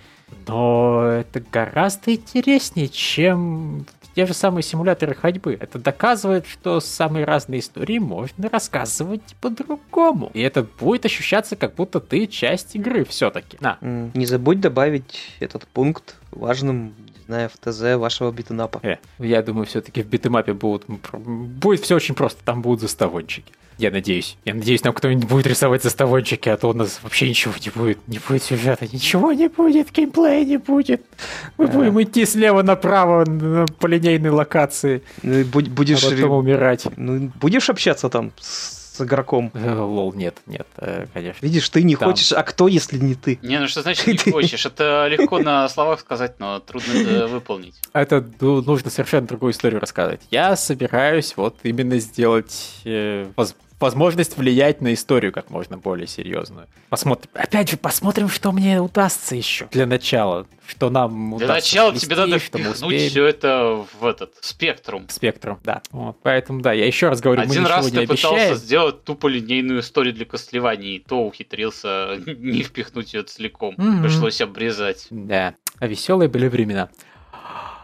но это гораздо интереснее, чем те же самые симуляторы ходьбы. Это доказывает, что самые разные истории можно рассказывать по-другому. И это будет ощущаться, как будто ты часть игры все-таки. На. Не забудь добавить этот пункт важным знаю, в ТЗ вашего битэмапа. Э, я думаю, все-таки в битэмапе будут... Будет все очень просто, там будут заставончики. Я надеюсь. Я надеюсь, нам кто-нибудь будет рисовать заставончики, а то у нас вообще ничего не будет. Не будет сюжета, ничего не будет, геймплея не будет. Мы а. будем идти слева направо по линейной локации. Ну, будешь... А потом умирать. Ну, будешь общаться там с с игроком. Э, лол, нет, нет, э, конечно. Видишь, ты не Там. хочешь, а кто, если не ты? Не, ну что значит не хочешь? Это легко на словах сказать, но трудно это выполнить. Это ну, нужно совершенно другую историю рассказывать. Я собираюсь вот именно сделать э, возможность влиять на историю как можно более серьезную. Посмотрим. Опять же, посмотрим, что мне удастся еще для начала. Что нам Для начала вести, тебе надо впихнуть все это в этот спектрум. Спектрум, да. Вот, поэтому, да, я еще раз говорю, Один мы раз ты пытался сделать тупо линейную историю для Костлевания, и то ухитрился не впихнуть ее целиком. Mm-hmm. Пришлось обрезать. Да. А веселые были времена.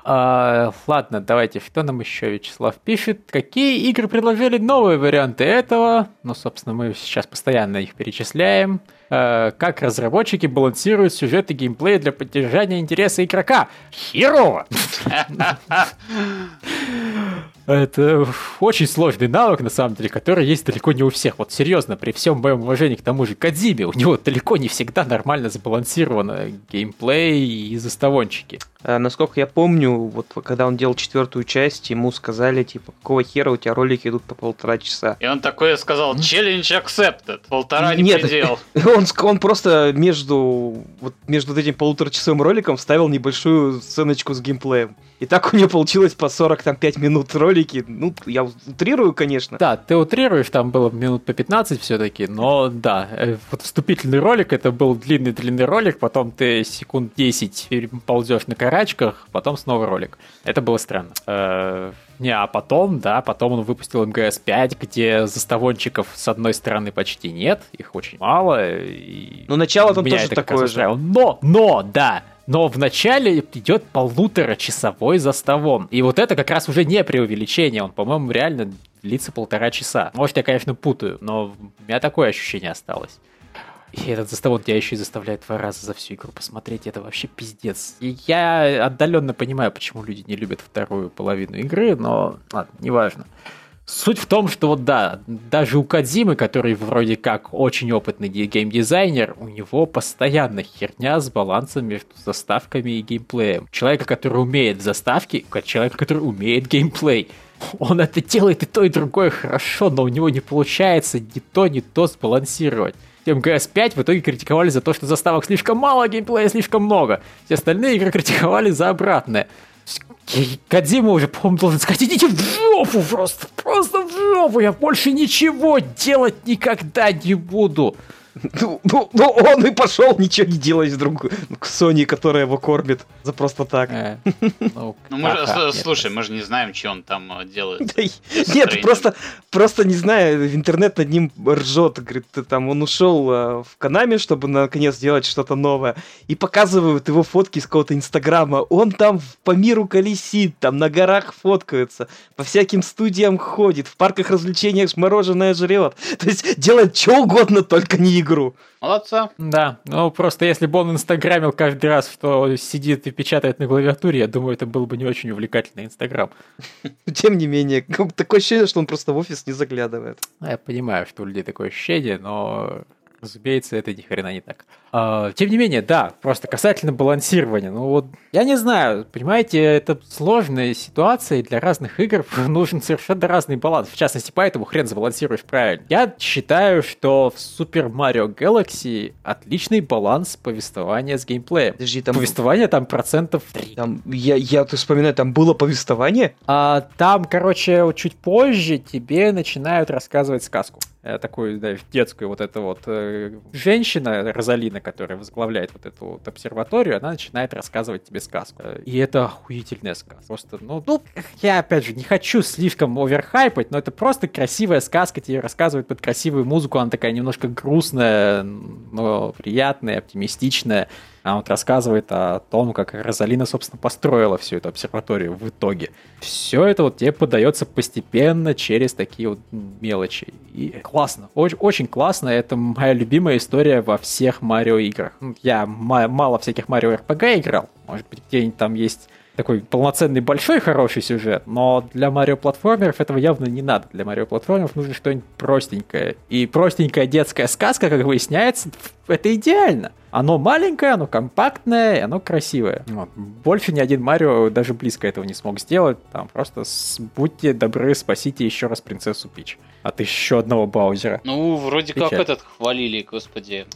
А, ладно, давайте, что нам еще Вячеслав пишет? Какие игры предложили новые варианты этого? Ну, собственно, мы сейчас постоянно их перечисляем. А, как разработчики балансируют сюжет и геймплей для поддержания интереса игрока? Херово! Это очень сложный навык, на самом деле, который есть далеко не у всех. Вот серьезно, при всем моем уважении к тому же Кадзиме, у него далеко не всегда нормально сбалансировано геймплей и заставончики. А, насколько я помню, вот когда он делал четвертую часть, ему сказали, типа, какого хера у тебя ролики идут по полтора часа. И он такое сказал, челлендж accepted, полтора не Нет, предел. Он, он просто между, вот между этим полуторачасовым роликом вставил небольшую сценочку с геймплеем. И так у него получилось по 45 минут ролики. Ну, я утрирую, конечно. Да, ты утрируешь, там было минут по 15 все-таки, но да, э, вот вступительный ролик, это был длинный-длинный ролик, потом ты секунд 10 ползешь на корабль, полторачках, потом снова ролик. Это было странно. Э, не, а потом, да, потом он выпустил МГС 5, где заставончиков с одной стороны почти нет, их очень мало. И ну, начало там тоже такое же. Но, но, да, но в начале идет полуторачасовой заставон. И вот это как раз уже не преувеличение, он, по-моему, реально длится полтора часа. Может, я, конечно, путаю, но у меня такое ощущение осталось. И этот заставон тебя еще и заставляет два раза за всю игру посмотреть. Это вообще пиздец. И я отдаленно понимаю, почему люди не любят вторую половину игры, но ладно, неважно. Суть в том, что вот да, даже у Кадзимы, который вроде как очень опытный геймдизайнер, у него постоянно херня с балансом между заставками и геймплеем. Человека, который умеет заставки, человека, который умеет геймплей. Он это делает и то, и другое хорошо, но у него не получается ни то, ни то сбалансировать. МГС 5 в итоге критиковали за то, что заставок слишком мало, геймплея слишком много. Все остальные игры критиковали за обратное. Кадима уже, по-моему, должен сказать, идите в жопу просто, просто в жопу, я больше ничего делать никогда не буду. Ну, ну, ну, он и пошел ничего не делать вдруг к Sony, которая его кормит за просто так. Э, ну, ну мы же, слушай, мы же не знаем, что он там э, делает. Нет, просто, просто не знаю, интернет над ним ржет, говорит, там он ушел э, в Канаме, чтобы наконец сделать что-то новое, и показывают его фотки из какого-то инстаграма. Он там по миру колесит, там на горах фоткается, по всяким студиям ходит, в парках развлечениях мороженое жрет. То есть делает что угодно, только не игру. Молодца. Да, ну просто если бы он инстаграмил каждый раз, что сидит и печатает на клавиатуре, я думаю, это был бы не очень увлекательный инстаграм. Тем не менее, такое ощущение, что он просто в офис не заглядывает. Я понимаю, что у людей такое ощущение, но Разумеется, это ни хрена не так. А, тем не менее, да, просто касательно балансирования. Ну вот, я не знаю, понимаете, это сложная ситуация, и для разных игр нужен совершенно разный баланс. В частности, поэтому хрен забалансируешь правильно. Я считаю, что в Super Mario Galaxy отличный баланс повествования с геймплеем. Подожди, там... Повествование там процентов 3. Там, я, я ты вспоминаю, там было повествование? А, там, короче, чуть позже тебе начинают рассказывать сказку. Э, такую, да, детскую вот эту вот э, женщина, Розалина, которая возглавляет вот эту вот обсерваторию, она начинает рассказывать тебе сказку. И это охуительная сказка. Просто, ну, ну, я опять же не хочу слишком оверхайпать, но это просто красивая сказка, тебе рассказывают под красивую музыку, она такая немножко грустная, но приятная, оптимистичная. Она вот рассказывает о том, как Розалина, собственно, построила всю эту обсерваторию в итоге. Все это вот тебе подается постепенно через такие вот мелочи. И классно, очень, очень классно. Это моя любимая история во всех Марио играх. Ну, я мало всяких Марио РПГ играл. Может быть, где-нибудь там есть такой полноценный большой хороший сюжет, но для Марио платформеров этого явно не надо. Для Марио платформеров нужно что-нибудь простенькое. И простенькая детская сказка, как выясняется, это идеально. Оно маленькое, оно компактное, и оно красивое. Вот. Больше ни один Марио даже близко этого не смог сделать. Там просто будьте добры, спасите еще раз принцессу Пич от еще одного Баузера. Ну, вроде Печаль. как этот хвалили, господи,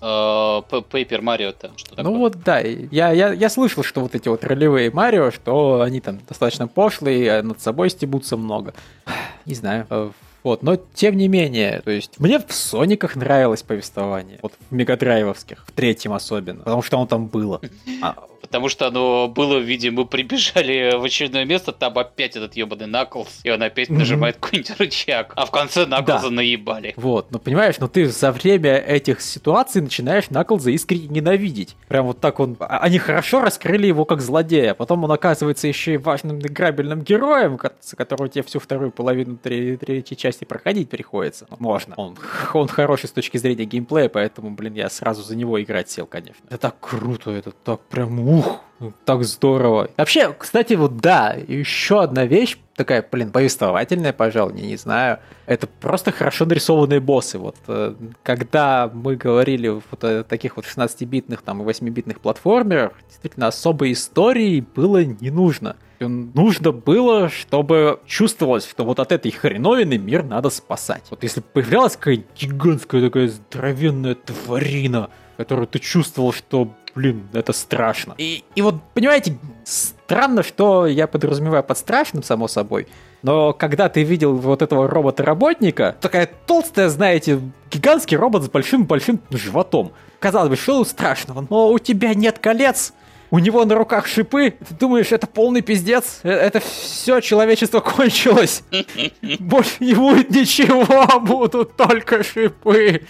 Пейпер Марио-то. Что такое? Ну вот, да, я, я, я слышал, что вот эти вот ролевые Марио, что они там достаточно пошлые, над собой стебутся много. Не знаю, э, вот, но тем не менее, то есть мне в Сониках нравилось повествование, вот в Мегадрайвовских, в третьем особенно, потому что оно там было. А, Потому что оно было в виде, мы прибежали в очередное место, там опять этот ебаный Наклз, и он опять нажимает какой-нибудь рычаг, а в конце Наклза да. наебали. Вот, ну понимаешь, но ты за время этих ситуаций начинаешь Наклза искренне ненавидеть. Прям вот так он... А, они хорошо раскрыли его как злодея, потом он оказывается еще и важным играбельным героем, за которого тебе всю вторую половину третьей части проходить приходится. Ну, можно. Он, он хороший с точки зрения геймплея, поэтому, блин, я сразу за него играть сел, конечно. Это так круто, это так прям ух, так здорово. Вообще, кстати, вот да, еще одна вещь, такая, блин, повествовательная, пожалуй, я не знаю. Это просто хорошо нарисованные боссы. Вот э, когда мы говорили вот о таких вот 16-битных там и 8-битных платформерах, действительно особой истории было не нужно. Нужно было, чтобы чувствовалось, что вот от этой хреновины мир надо спасать. Вот если появлялась какая-то гигантская такая здоровенная тварина, которую ты чувствовал, что блин, это страшно. И, и вот, понимаете, странно, что я подразумеваю под страшным, само собой, но когда ты видел вот этого робота-работника, такая толстая, знаете, гигантский робот с большим-большим животом. Казалось бы, что страшного, но у тебя нет колец, у него на руках шипы, ты думаешь, это полный пиздец, э, это все человечество кончилось. Больше не будет ничего, будут только шипы.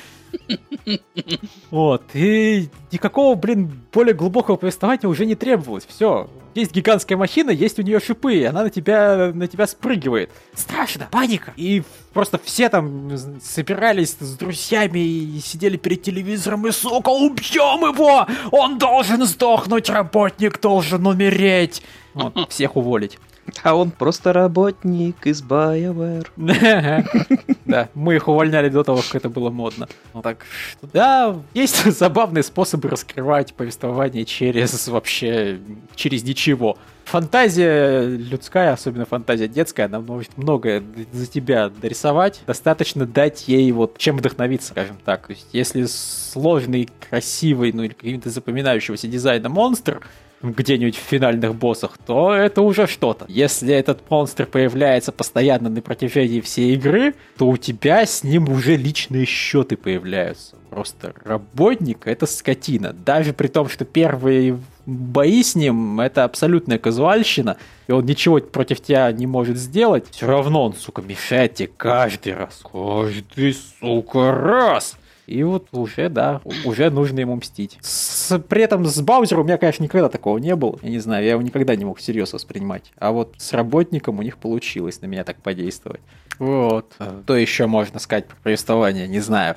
Вот, и никакого, блин, более глубокого повествования уже не требовалось. Все, есть гигантская махина, есть у нее шипы, и она на тебя, на тебя спрыгивает. Страшно, паника. И просто все там собирались с друзьями и сидели перед телевизором, и, сука, убьем его! Он должен сдохнуть, работник должен умереть! Вот, всех уволить. А он просто работник из BioWare. Да, мы их увольняли до того, как это было модно. Ну так да, есть забавные способы раскрывать повествование через вообще, через ничего. Фантазия людская, особенно фантазия детская, она может многое за тебя дорисовать. Достаточно дать ей вот чем вдохновиться, скажем так. То есть, если сложный, красивый, ну или каким-то запоминающегося дизайна монстр, где-нибудь в финальных боссах, то это уже что-то. Если этот монстр появляется постоянно на протяжении всей игры, то у тебя с ним уже личные счеты появляются. Просто работник — это скотина. Даже при том, что первые бои с ним — это абсолютная казуальщина, и он ничего против тебя не может сделать, все равно он, сука, мешает тебе каждый раз. Каждый, сука, раз! И вот уже, да, уже нужно ему мстить. С, при этом с Баузером у меня, конечно, никогда такого не было. Я не знаю, я его никогда не мог всерьез воспринимать. А вот с работником у них получилось на меня так подействовать. Вот. Что еще можно сказать про повествование, не знаю.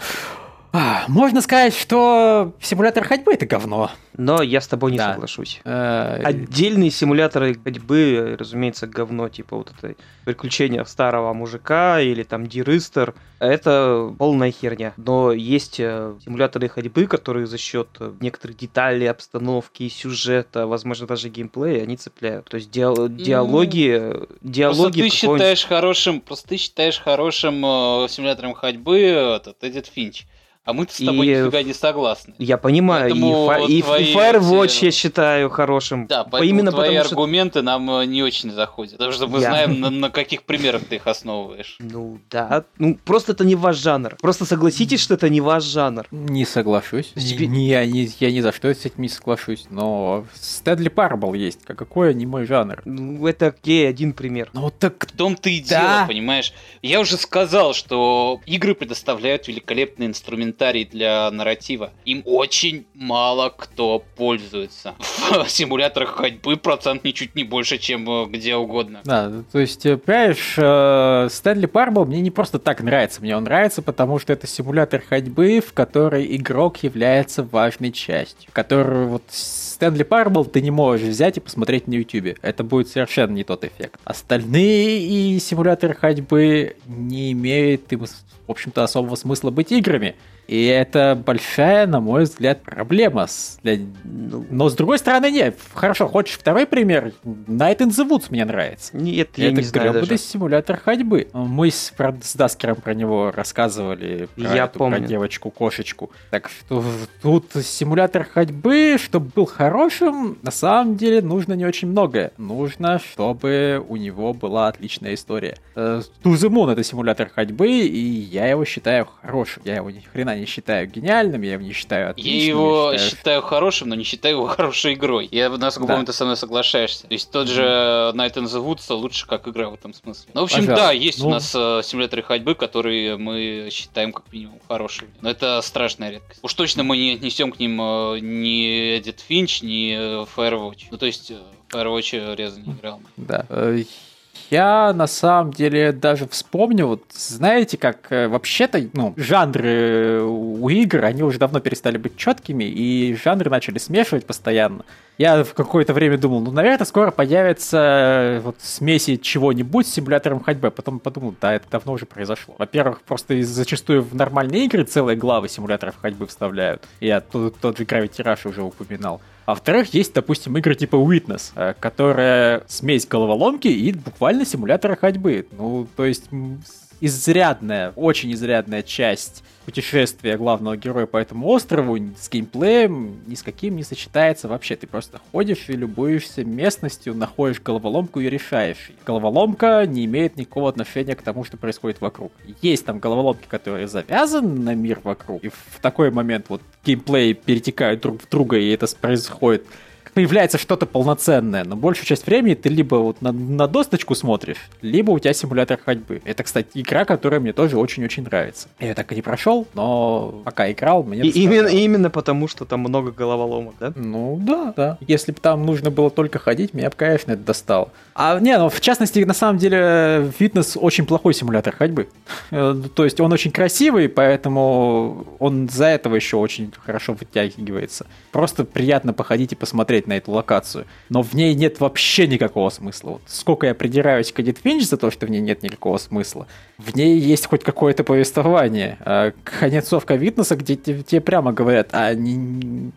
А, можно сказать, что симулятор ходьбы это говно. Но я с тобой не да. соглашусь. Э, Отдельные симуляторы ходьбы, разумеется, говно, типа вот это приключения старого мужика или там Диристер, это полная херня. Но есть э, симуляторы ходьбы, которые за счет некоторых деталей, обстановки, сюжета, возможно, даже геймплея, они цепляют. То есть диал- диалоги... Ну, диалоги просто ты считаешь хорошим, просто ты считаешь хорошим э, симулятором ходьбы этот Эдит Финч. А мы с тобой и... нифига не согласны. Я понимаю, поэтому и, твои... и Firewatch я считаю хорошим. Да, поэтому именно твои потому, аргументы что... нам э, не очень заходят. Потому что мы я... знаем, на, на каких примерах ты их основываешь. Ну да. Ну просто это не ваш жанр. Просто согласитесь, что это не ваш жанр. Не соглашусь. Тебе... Не, я, не, я ни за что с этим не соглашусь. Но Стэнли Парабл есть. Какой не мой жанр. Ну это окей, один пример. Ну так в том-то и да. дело, понимаешь? Я уже сказал, что игры предоставляют великолепный инструмент инструментарий для нарратива. Им очень мало кто пользуется. В симуляторах ходьбы процент ничуть не больше, чем э, где угодно. Да, то есть, э, понимаешь, э, Стэнли Парбл мне не просто так нравится. Мне он нравится, потому что это симулятор ходьбы, в которой игрок является важной частью. Который вот Стэнли Парбл ты не можешь взять и посмотреть на YouTube. Это будет совершенно не тот эффект. Остальные и симуляторы ходьбы не имеют, в общем-то, особого смысла быть играми. И это большая, на мой взгляд, проблема. Но с другой стороны, нет. Хорошо, хочешь второй пример? Night in the Woods мне нравится. Нет, я это не знаю даже. симулятор ходьбы. Мы с, с Даскером про него рассказывали. Про я эту, помню. Про девочку-кошечку. Так что тут симулятор ходьбы, чтобы был хорошим, на самом деле нужно не очень многое. Нужно, чтобы у него была отличная история. To the Moon это симулятор ходьбы, и я его считаю хорошим. Я его ни хрена не считаю гениальным, я его не считаю отличным. Я его я считаю... считаю хорошим, но не считаю его хорошей игрой. Я, насколько да. помню, ты со мной соглашаешься. То есть тот же Night in the Woods лучше как игра в этом смысле. Ну, в общем, Пожалуйста. да, есть ну... у нас э, симуляторы ходьбы, которые мы считаем как минимум хорошими. Но это страшная редкость. Уж точно мы не отнесем к ним э, ни Edit Finch, ни э, Firewatch. Ну, то есть... Э, Firewatch Реза не играл. Да. Э, я на самом деле даже вспомнил, вот, знаете, как э, вообще-то, ну, жанры у игр, они уже давно перестали быть четкими, и жанры начали смешивать постоянно. Я в какое-то время думал, ну, наверное, скоро появится э, вот смеси чего-нибудь с симулятором ходьбы. Потом подумал, да, это давно уже произошло. Во-первых, просто зачастую в нормальные игры целые главы симуляторов ходьбы вставляют. Я тот, тот же Gravity Rush уже упоминал. А во-вторых, есть, допустим, игры типа Witness, э, которая смесь головоломки и буквально симулятора ходьбы. Ну, то есть изрядная, очень изрядная часть путешествия главного героя по этому острову с геймплеем ни с каким не сочетается вообще. Ты просто ходишь и любуешься местностью, находишь головоломку и решаешь. Головоломка не имеет никакого отношения к тому, что происходит вокруг. Есть там головоломки, которые завязаны на мир вокруг, и в такой момент вот геймплей перетекают друг в друга, и это происходит появляется что-то полноценное, но большую часть времени ты либо вот на, на досточку смотришь, либо у тебя симулятор ходьбы. Это, кстати, игра, которая мне тоже очень-очень нравится. Я ее так и не прошел, но пока играл, мне и именно, именно потому, что там много головоломок, да? Ну да, да. Если бы там нужно было только ходить, меня бы, конечно, это достало. А не, ну в частности, на самом деле, фитнес очень плохой симулятор ходьбы. Э, то есть он очень красивый, поэтому он за этого еще очень хорошо вытягивается. Просто приятно походить и посмотреть на эту локацию. Но в ней нет вообще никакого смысла. Вот сколько я придираюсь к Edit Finch за то, что в ней нет никакого смысла. В ней есть хоть какое-то повествование. А концовка Витнеса, где тебе прямо говорят, а не,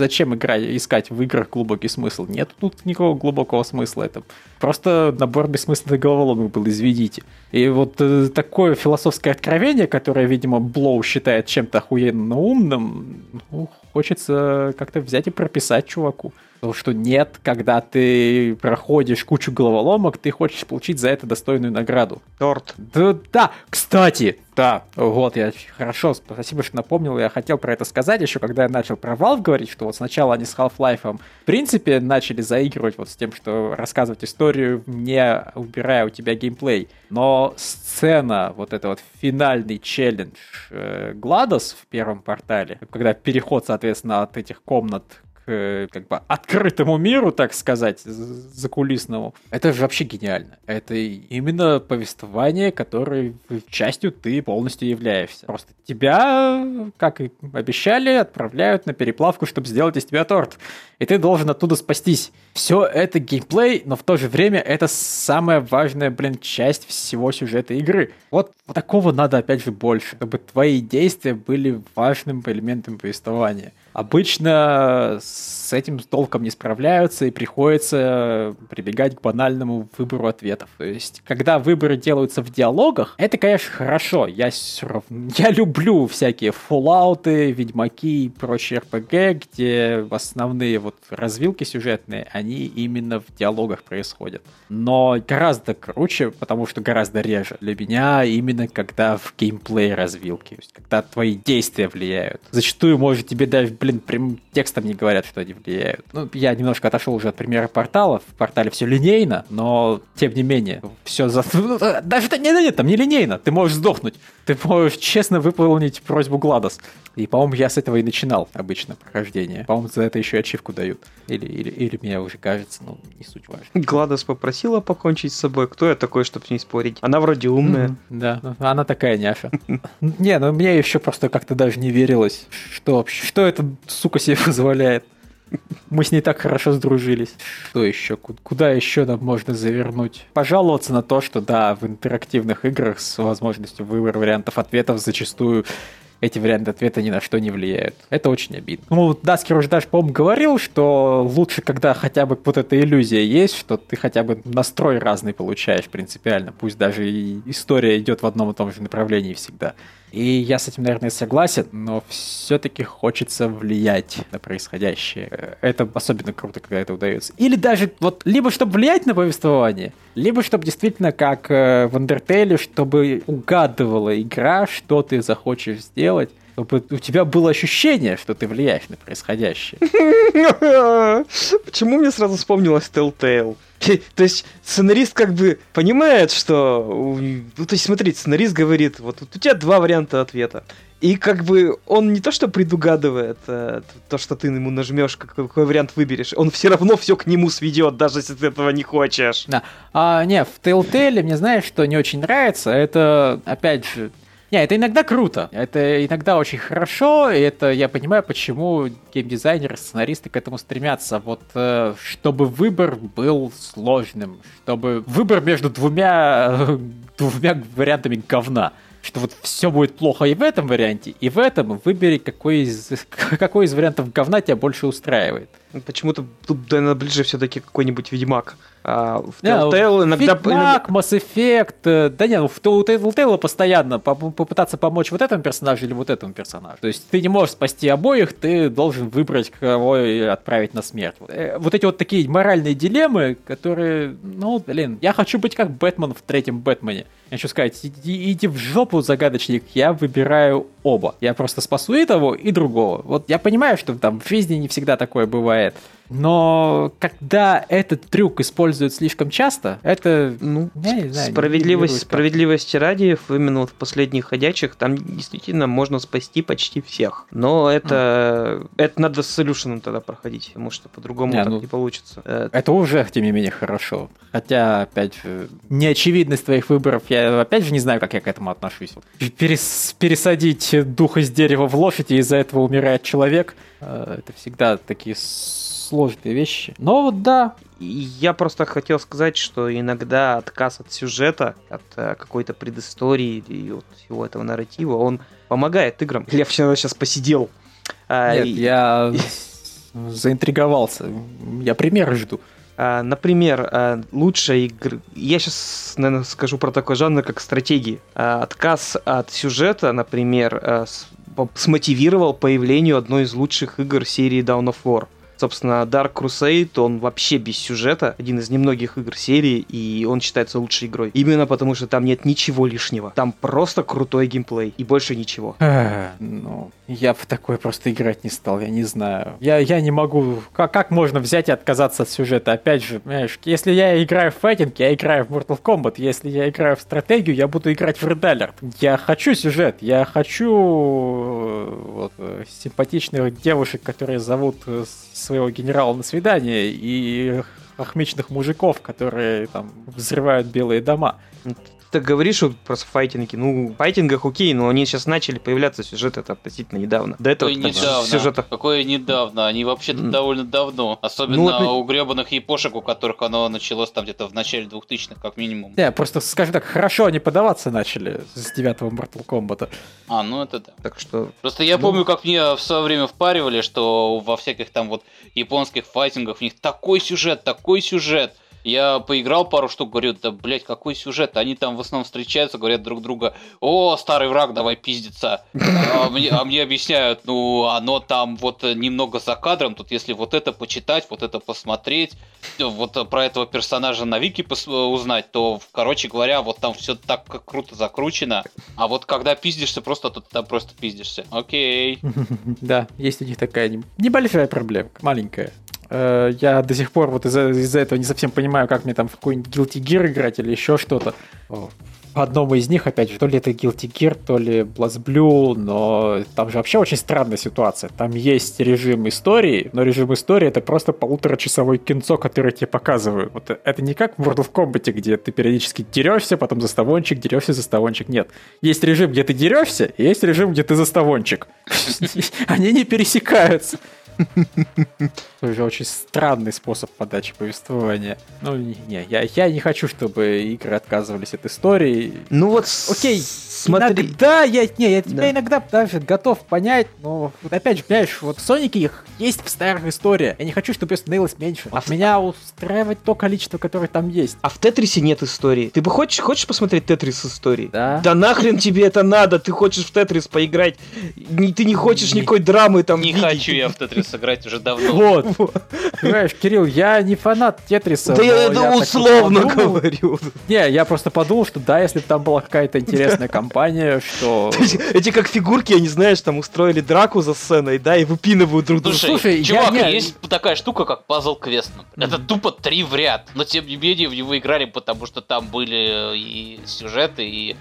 зачем играть, искать в играх глубокий смысл? Нет тут никакого глубокого смысла. Это просто набор бессмысленных головоломок был, изведите. И вот э, такое философское откровение, которое, видимо, Блоу считает чем-то охуенно умным, ну, хочется как-то взять и прописать чуваку. Потому что нет, когда ты проходишь кучу головоломок, ты хочешь получить за это достойную награду. Торт. Да, да, кстати, да, вот, я хорошо, спасибо, что напомнил, я хотел про это сказать еще, когда я начал про Valve говорить, что вот сначала они с Half-Life, в принципе, начали заигрывать вот с тем, что рассказывать историю, не убирая у тебя геймплей. Но сцена, вот это вот финальный челлендж э, Гладос в первом портале, когда переход, соответственно, от этих комнат Как бы открытому миру, так сказать, закулисному. Это же вообще гениально. Это именно повествование, которое частью ты полностью являешься. Просто тебя, как и обещали, отправляют на переплавку, чтобы сделать из тебя торт. И ты должен оттуда спастись. Все это геймплей, но в то же время это самая важная, блин, часть всего сюжета игры. Вот такого надо, опять же, больше, чтобы твои действия были важным элементом повествования. Обычно с этим толком не справляются и приходится прибегать к банальному выбору ответов. То есть, когда выборы делаются в диалогах, это, конечно, хорошо. Я равно... Я люблю всякие Fallout, Ведьмаки и прочие RPG, где основные вот развилки сюжетные, они именно в диалогах происходят. Но гораздо круче, потому что гораздо реже для меня именно когда в геймплей развилки, то есть когда твои действия влияют. Зачастую может тебе даже блин, прямым текстом не говорят, что они влияют. Ну, я немножко отошел уже от примера порталов. В портале все линейно, но тем не менее, все за... Даже нет, нет, нет, там не линейно. Ты можешь сдохнуть. Ты можешь честно выполнить просьбу Гладос. И, по-моему, я с этого и начинал обычно прохождение. По-моему, за это еще и ачивку дают. Или, или, или мне уже кажется, ну, не суть важно. Гладос попросила покончить с собой. Кто я такой, чтобы с ней спорить? Она вроде умная. Mm-hmm, да, она такая няша. Не, ну мне еще просто как-то даже не верилось, что, что это сука себе позволяет. Мы с ней так хорошо сдружились. Что еще? Куда еще нам можно завернуть? Пожаловаться на то, что да, в интерактивных играх с возможностью выбора вариантов ответов зачастую эти варианты ответа ни на что не влияют. Это очень обидно. Ну, Даскер уже даже, по-моему, говорил, что лучше, когда хотя бы вот эта иллюзия есть, что ты хотя бы настрой разный получаешь принципиально, пусть даже и история идет в одном и том же направлении всегда. И я с этим, наверное, согласен, но все-таки хочется влиять на происходящее. Это особенно круто, когда это удается. Или даже вот либо чтобы влиять на повествование, либо чтобы действительно, как э, в Undertale, чтобы угадывала игра, что ты захочешь сделать, чтобы у тебя было ощущение, что ты влияешь на происходящее. Почему мне сразу вспомнилось Telltale? То есть сценарист как бы понимает, что... Ну, то есть смотри, сценарист говорит, вот у тебя два варианта ответа. И как бы он не то что предугадывает э, то, что ты ему нажмешь, какой, какой вариант выберешь, он все равно все к нему сведет, даже если ты этого не хочешь. Да. А, не, в Telltale мне знаешь, что не очень нравится, это, опять же, не, это иногда круто, это иногда очень хорошо, и это я понимаю, почему геймдизайнеры, сценаристы к этому стремятся. Вот э, чтобы выбор был сложным, чтобы выбор между двумя, двумя вариантами говна что вот все будет плохо и в этом варианте, и в этом выбери, какой из, какой из вариантов говна тебя больше устраивает. Почему-то тут, наверное, ближе все-таки какой-нибудь Ведьмак. А в Telltale не, иногда... Ведьмак, Mass Effect, э, да не, ну в Telltale постоянно попытаться помочь вот этому персонажу или вот этому персонажу. То есть ты не можешь спасти обоих, ты должен выбрать, кого отправить на смерть. Э, вот эти вот такие моральные дилеммы, которые, ну, блин, я хочу быть как Бэтмен в третьем Бэтмене. Я хочу сказать, иди, иди в жопу, загадочник, я выбираю оба. Я просто спасу и того, и другого. Вот я понимаю, что там в жизни не всегда такое бывает. Но когда этот трюк используют слишком часто, это, ну, я не знаю, справедливость, не справедливости ради, именно вот в последних ходячих, там действительно можно спасти почти всех. Но это, mm. это надо с солюшеном тогда проходить, потому что по-другому не, так ну, не получится. Это уже, тем не менее, хорошо. Хотя, опять же, неочевидность твоих выборов, я опять же не знаю, как я к этому отношусь. Перес, пересадить дух из дерева в и из-за этого умирает человек, э, это всегда такие сложные вещи. Но вот да. Я просто хотел сказать, что иногда отказ от сюжета, от э, какой-то предыстории и от всего этого нарратива, он помогает играм. Я сейчас посидел. А, Нет, и... я заинтриговался. Я примеры жду. А, например, а, лучшая игра... Я сейчас, наверное, скажу про такой жанр, как стратегии. Отказ от сюжета, например, смотивировал появлению одной из лучших игр серии Dawn of War – Собственно, Dark Crusade, он вообще без сюжета, один из немногих игр серии, и он считается лучшей игрой. Именно потому, что там нет ничего лишнего. Там просто крутой геймплей, и больше ничего. ну, я в такое просто играть не стал, я не знаю. Я, я не могу... Как, как можно взять и отказаться от сюжета? Опять же, понимаешь, если я играю в файтинг, я играю в Mortal Kombat. Если я играю в стратегию, я буду играть в Red Alert. Я хочу сюжет, я хочу э, вот, э, симпатичных девушек, которые зовут э, своего генерала на свидание и охмечных мужиков, которые там взрывают белые дома так говоришь вот про файтинги. Ну, в файтингах окей, но они сейчас начали появляться сюжеты это относительно недавно. До этого Какое недавно? Сюжета... Какое недавно? Они вообще-то mm. довольно давно. Особенно ну, вот... у гребаных япошек, у которых оно началось там где-то в начале 2000-х, как минимум. Не, просто, скажем так, хорошо они подаваться начали с девятого Mortal Kombat. А, ну это да. Так что... Просто я ну... помню, как мне в свое время впаривали, что во всяких там вот японских файтингах у них такой сюжет, такой сюжет. Я поиграл пару штук, говорю, да, блядь, какой сюжет? Они там в основном встречаются, говорят друг друга, о, старый враг, давай пиздиться. А мне, а мне объясняют, ну, оно там вот немного за кадром, тут если вот это почитать, вот это посмотреть, вот про этого персонажа на Вики узнать, то, короче говоря, вот там все так круто закручено. А вот когда пиздишься, просто тут там просто пиздишься. Окей. Да, есть у них такая небольшая проблема, маленькая. Э, я до сих пор вот из-за из этого не совсем понимаю, как мне там в какой-нибудь Guilty Gear играть или еще что-то. В одном из них, опять же, то ли это Guilty Gear, то ли BlazBlue, но там же вообще очень странная ситуация. Там есть режим истории, но режим истории это просто полуторачасовой кинцо, которое тебе показывают. Вот это не как в World of Combat, где ты периодически дерешься, потом заставончик, дерешься, заставончик. Нет. Есть режим, где ты дерешься, и есть режим, где ты заставончик. Они не пересекаются. Тоже очень странный способ подачи повествования. Ну, не, я, я не хочу, чтобы игры отказывались от истории. Ну вот, окей, смотри. Иногда я, не, я тебя да. иногда даже готов понять, но опять же, понимаешь, вот в Сонике их есть в старых историях. Я не хочу, чтобы ее становилось меньше. А меня устраивает то количество, которое там есть. А в Тетрисе нет истории. Ты бы хочешь, хочешь посмотреть Тетрис с историей? Да. Да нахрен тебе это надо? Ты хочешь в Тетрис поиграть? Не, ты не хочешь не, никакой драмы там Не хочу я в Тетрис сыграть уже давно. Вот. Понимаешь, Кирилл, я не фанат Тетриса. Да я это условно говорю. Не, я просто подумал, что да, если бы там была какая-то интересная компания, что... Эти как фигурки, они, знаешь, там устроили драку за сценой, да, и выпинывают друг друга. Слушай, чувак, есть такая штука, как пазл квест. Это тупо три в ряд, но тем не менее в него играли, потому что там были и сюжеты, и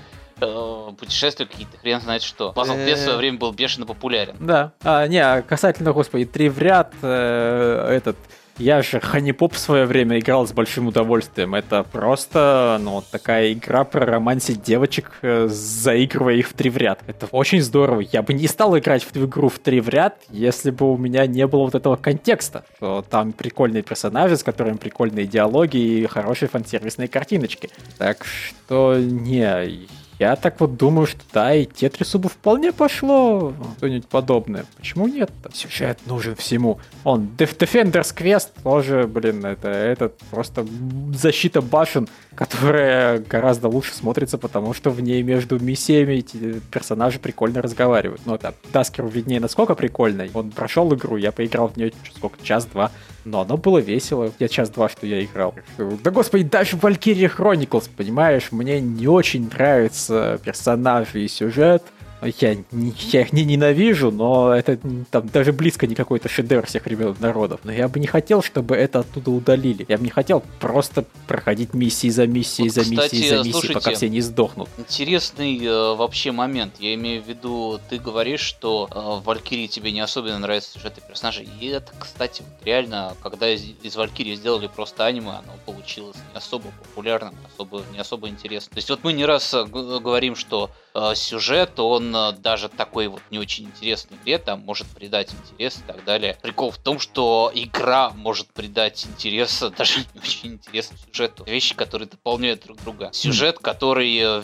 путешествия какие-то, хрен знает что. Квест в свое время был бешено популярен. Да. А, не, а касательно, господи, три в ряд, э, этот... Я же Ханиpoп в свое время играл с большим удовольствием. Это просто, ну, такая игра про романсить девочек, э, заигрывая их в три в ряд. Это очень здорово. Я бы не стал играть в игру в три в ряд, если бы у меня не было вот этого контекста. Что там прикольные персонажи, с которыми прикольные диалоги и хорошие фан-сервисные картиночки. Так что, не, я так вот думаю, что да, и Тетрису бы вполне пошло что-нибудь подобное. Почему нет? Сюжет нужен всему. Он Defender's Quest тоже, блин, это, это просто защита башен, которая гораздо лучше смотрится, потому что в ней между миссиями эти персонажи прикольно разговаривают. Ну, это Даскеру виднее, насколько прикольно. Он прошел игру, я поиграл в нее сколько, час-два. Но оно было весело. Я час-два, что я играл. Да господи, даже в Valkyria Chronicles, понимаешь, мне не очень нравятся персонажи и сюжет. Я, я их не ненавижу, но это там даже близко не какой-то шедевр всех времен народов. Но я бы не хотел, чтобы это оттуда удалили. Я бы не хотел просто проходить миссии за миссией, вот, за кстати, миссией, за миссией, слушайте, пока все не сдохнут. Интересный э, вообще момент. Я имею в виду, ты говоришь, что э, в Валькирии тебе не особенно нравятся сюжеты персонажей. И это, кстати, вот реально, когда из, из Валькирии сделали просто аниме, оно получилось не особо популярным, особо, не особо интересным. То есть вот мы не раз э, говорим, что сюжет, он э, даже такой вот не очень интересный игре, там может придать интерес и так далее. Прикол в том, что игра может придать интерес даже не очень интересному сюжету. Вещи, которые дополняют друг друга. Сюжет, который э,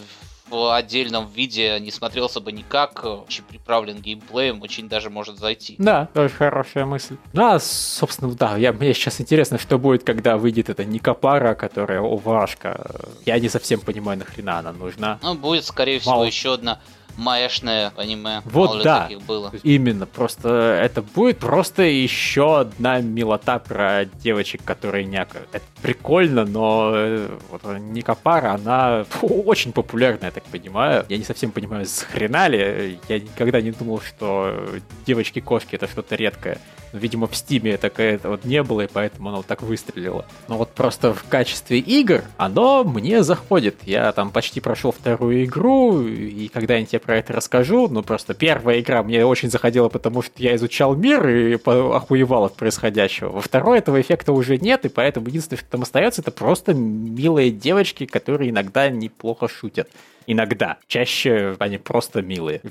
в отдельном виде не смотрелся бы никак, очень приправлен геймплеем, очень даже может зайти. Да, тоже хорошая мысль. Ну, а, собственно, да, я, мне сейчас интересно, что будет, когда выйдет эта Никопара, которая овашка. Я не совсем понимаю, нахрена она нужна. Ну, будет, скорее всего, Мало... еще одна маешное аниме. Вот Мало да, было. именно. Просто это будет просто еще одна милота про девочек, которые някают. Это прикольно, но э, вот Никопара, она очень популярна, я так понимаю. Я не совсем понимаю, с хрена ли. Я никогда не думал, что девочки-кошки это что-то редкое. Видимо, в Стиме это вот не было, и поэтому оно так выстрелило. Но вот просто в качестве игр оно мне заходит. Я там почти прошел вторую игру, и когда-нибудь я про это расскажу. Ну, просто первая игра мне очень заходила, потому что я изучал мир и охуевал от происходящего. Во второй этого эффекта уже нет, и поэтому единственное, что там остается, это просто милые девочки, которые иногда неплохо шутят. Иногда. Чаще они просто милые.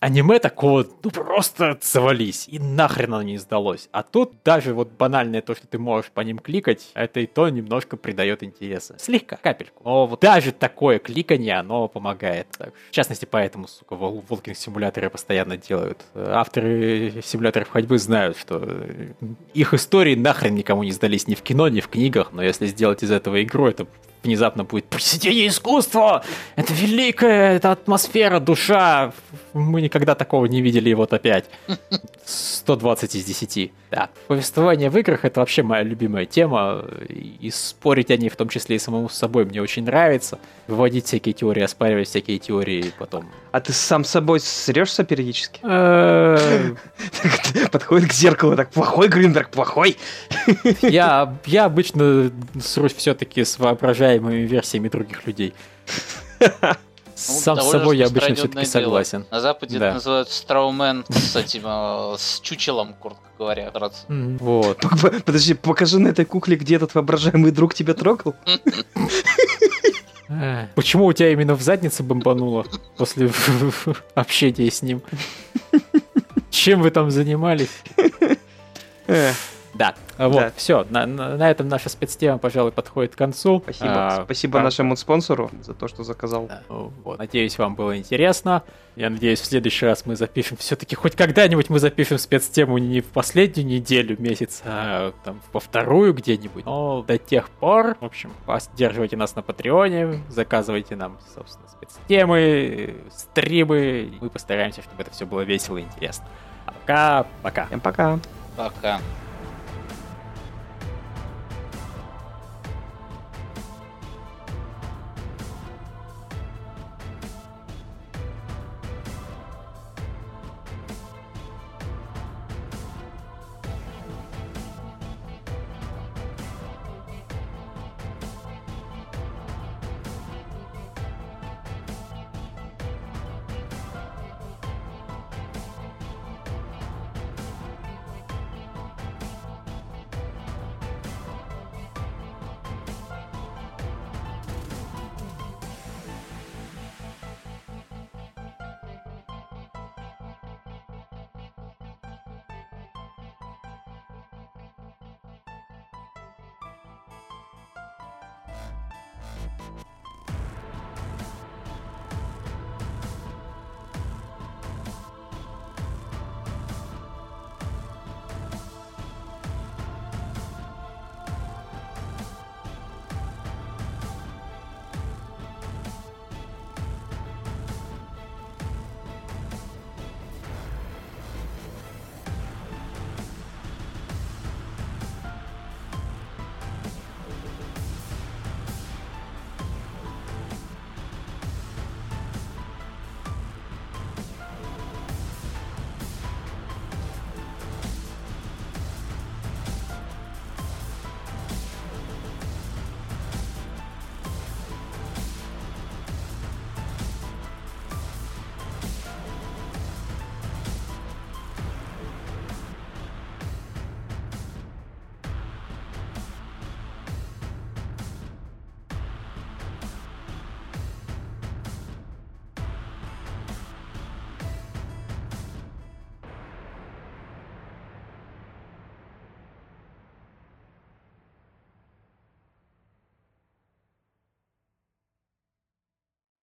Аниме такого, ну просто завались. И нахрен оно не сдалось. А тут даже вот банальное то, что ты можешь по ним кликать, это и то немножко придает интереса. Слегка, капельку. Но вот даже такое кликание, оно помогает. Так, в частности, поэтому, сука, волкинг симуляторы постоянно делают. Авторы симуляторов ходьбы знают, что их истории нахрен никому не сдались ни в кино, ни в книгах, но если сделать из этого игру, это внезапно будет произведение искусства, это великая, это атмосфера, душа. Мы никогда такого не видели, и вот опять. 120 из 10. Да. Повествование в играх это вообще моя любимая тема, и спорить о ней, в том числе и самому с собой, мне очень нравится. Выводить всякие теории, оспаривать всякие теории потом. А ты сам с собой срешься периодически? Э, Подходит к зеркалу, так плохой Гринберг, плохой. Я, я обычно срусь все-таки с воображаемыми версиями других людей. Ну, Сам с собой я обычно все-таки согласен. На Западе да. это называют страумен с этим, э, с чучелом, коротко говоря. Вот. Подожди, покажи на этой кукле, где этот воображаемый друг тебя трогал. Почему у тебя именно в заднице бомбануло после общения с ним? Чем вы там занимались? Да, вот, да. все, на, на, на этом наша спецтема, пожалуй, подходит к концу. Спасибо, а, спасибо а, нашему спонсору за то, что заказал. Да, вот. Надеюсь, вам было интересно. Я надеюсь, в следующий раз мы запишем все-таки хоть когда-нибудь мы запишем спецтему не в последнюю неделю, месяц, а там во вторую где-нибудь. Но до тех пор, в общем, поддерживайте нас на Патреоне, заказывайте нам, собственно, спецтемы, стримы. Мы постараемся, чтобы это все было весело и интересно. А пока, пока. Всем пока. Пока.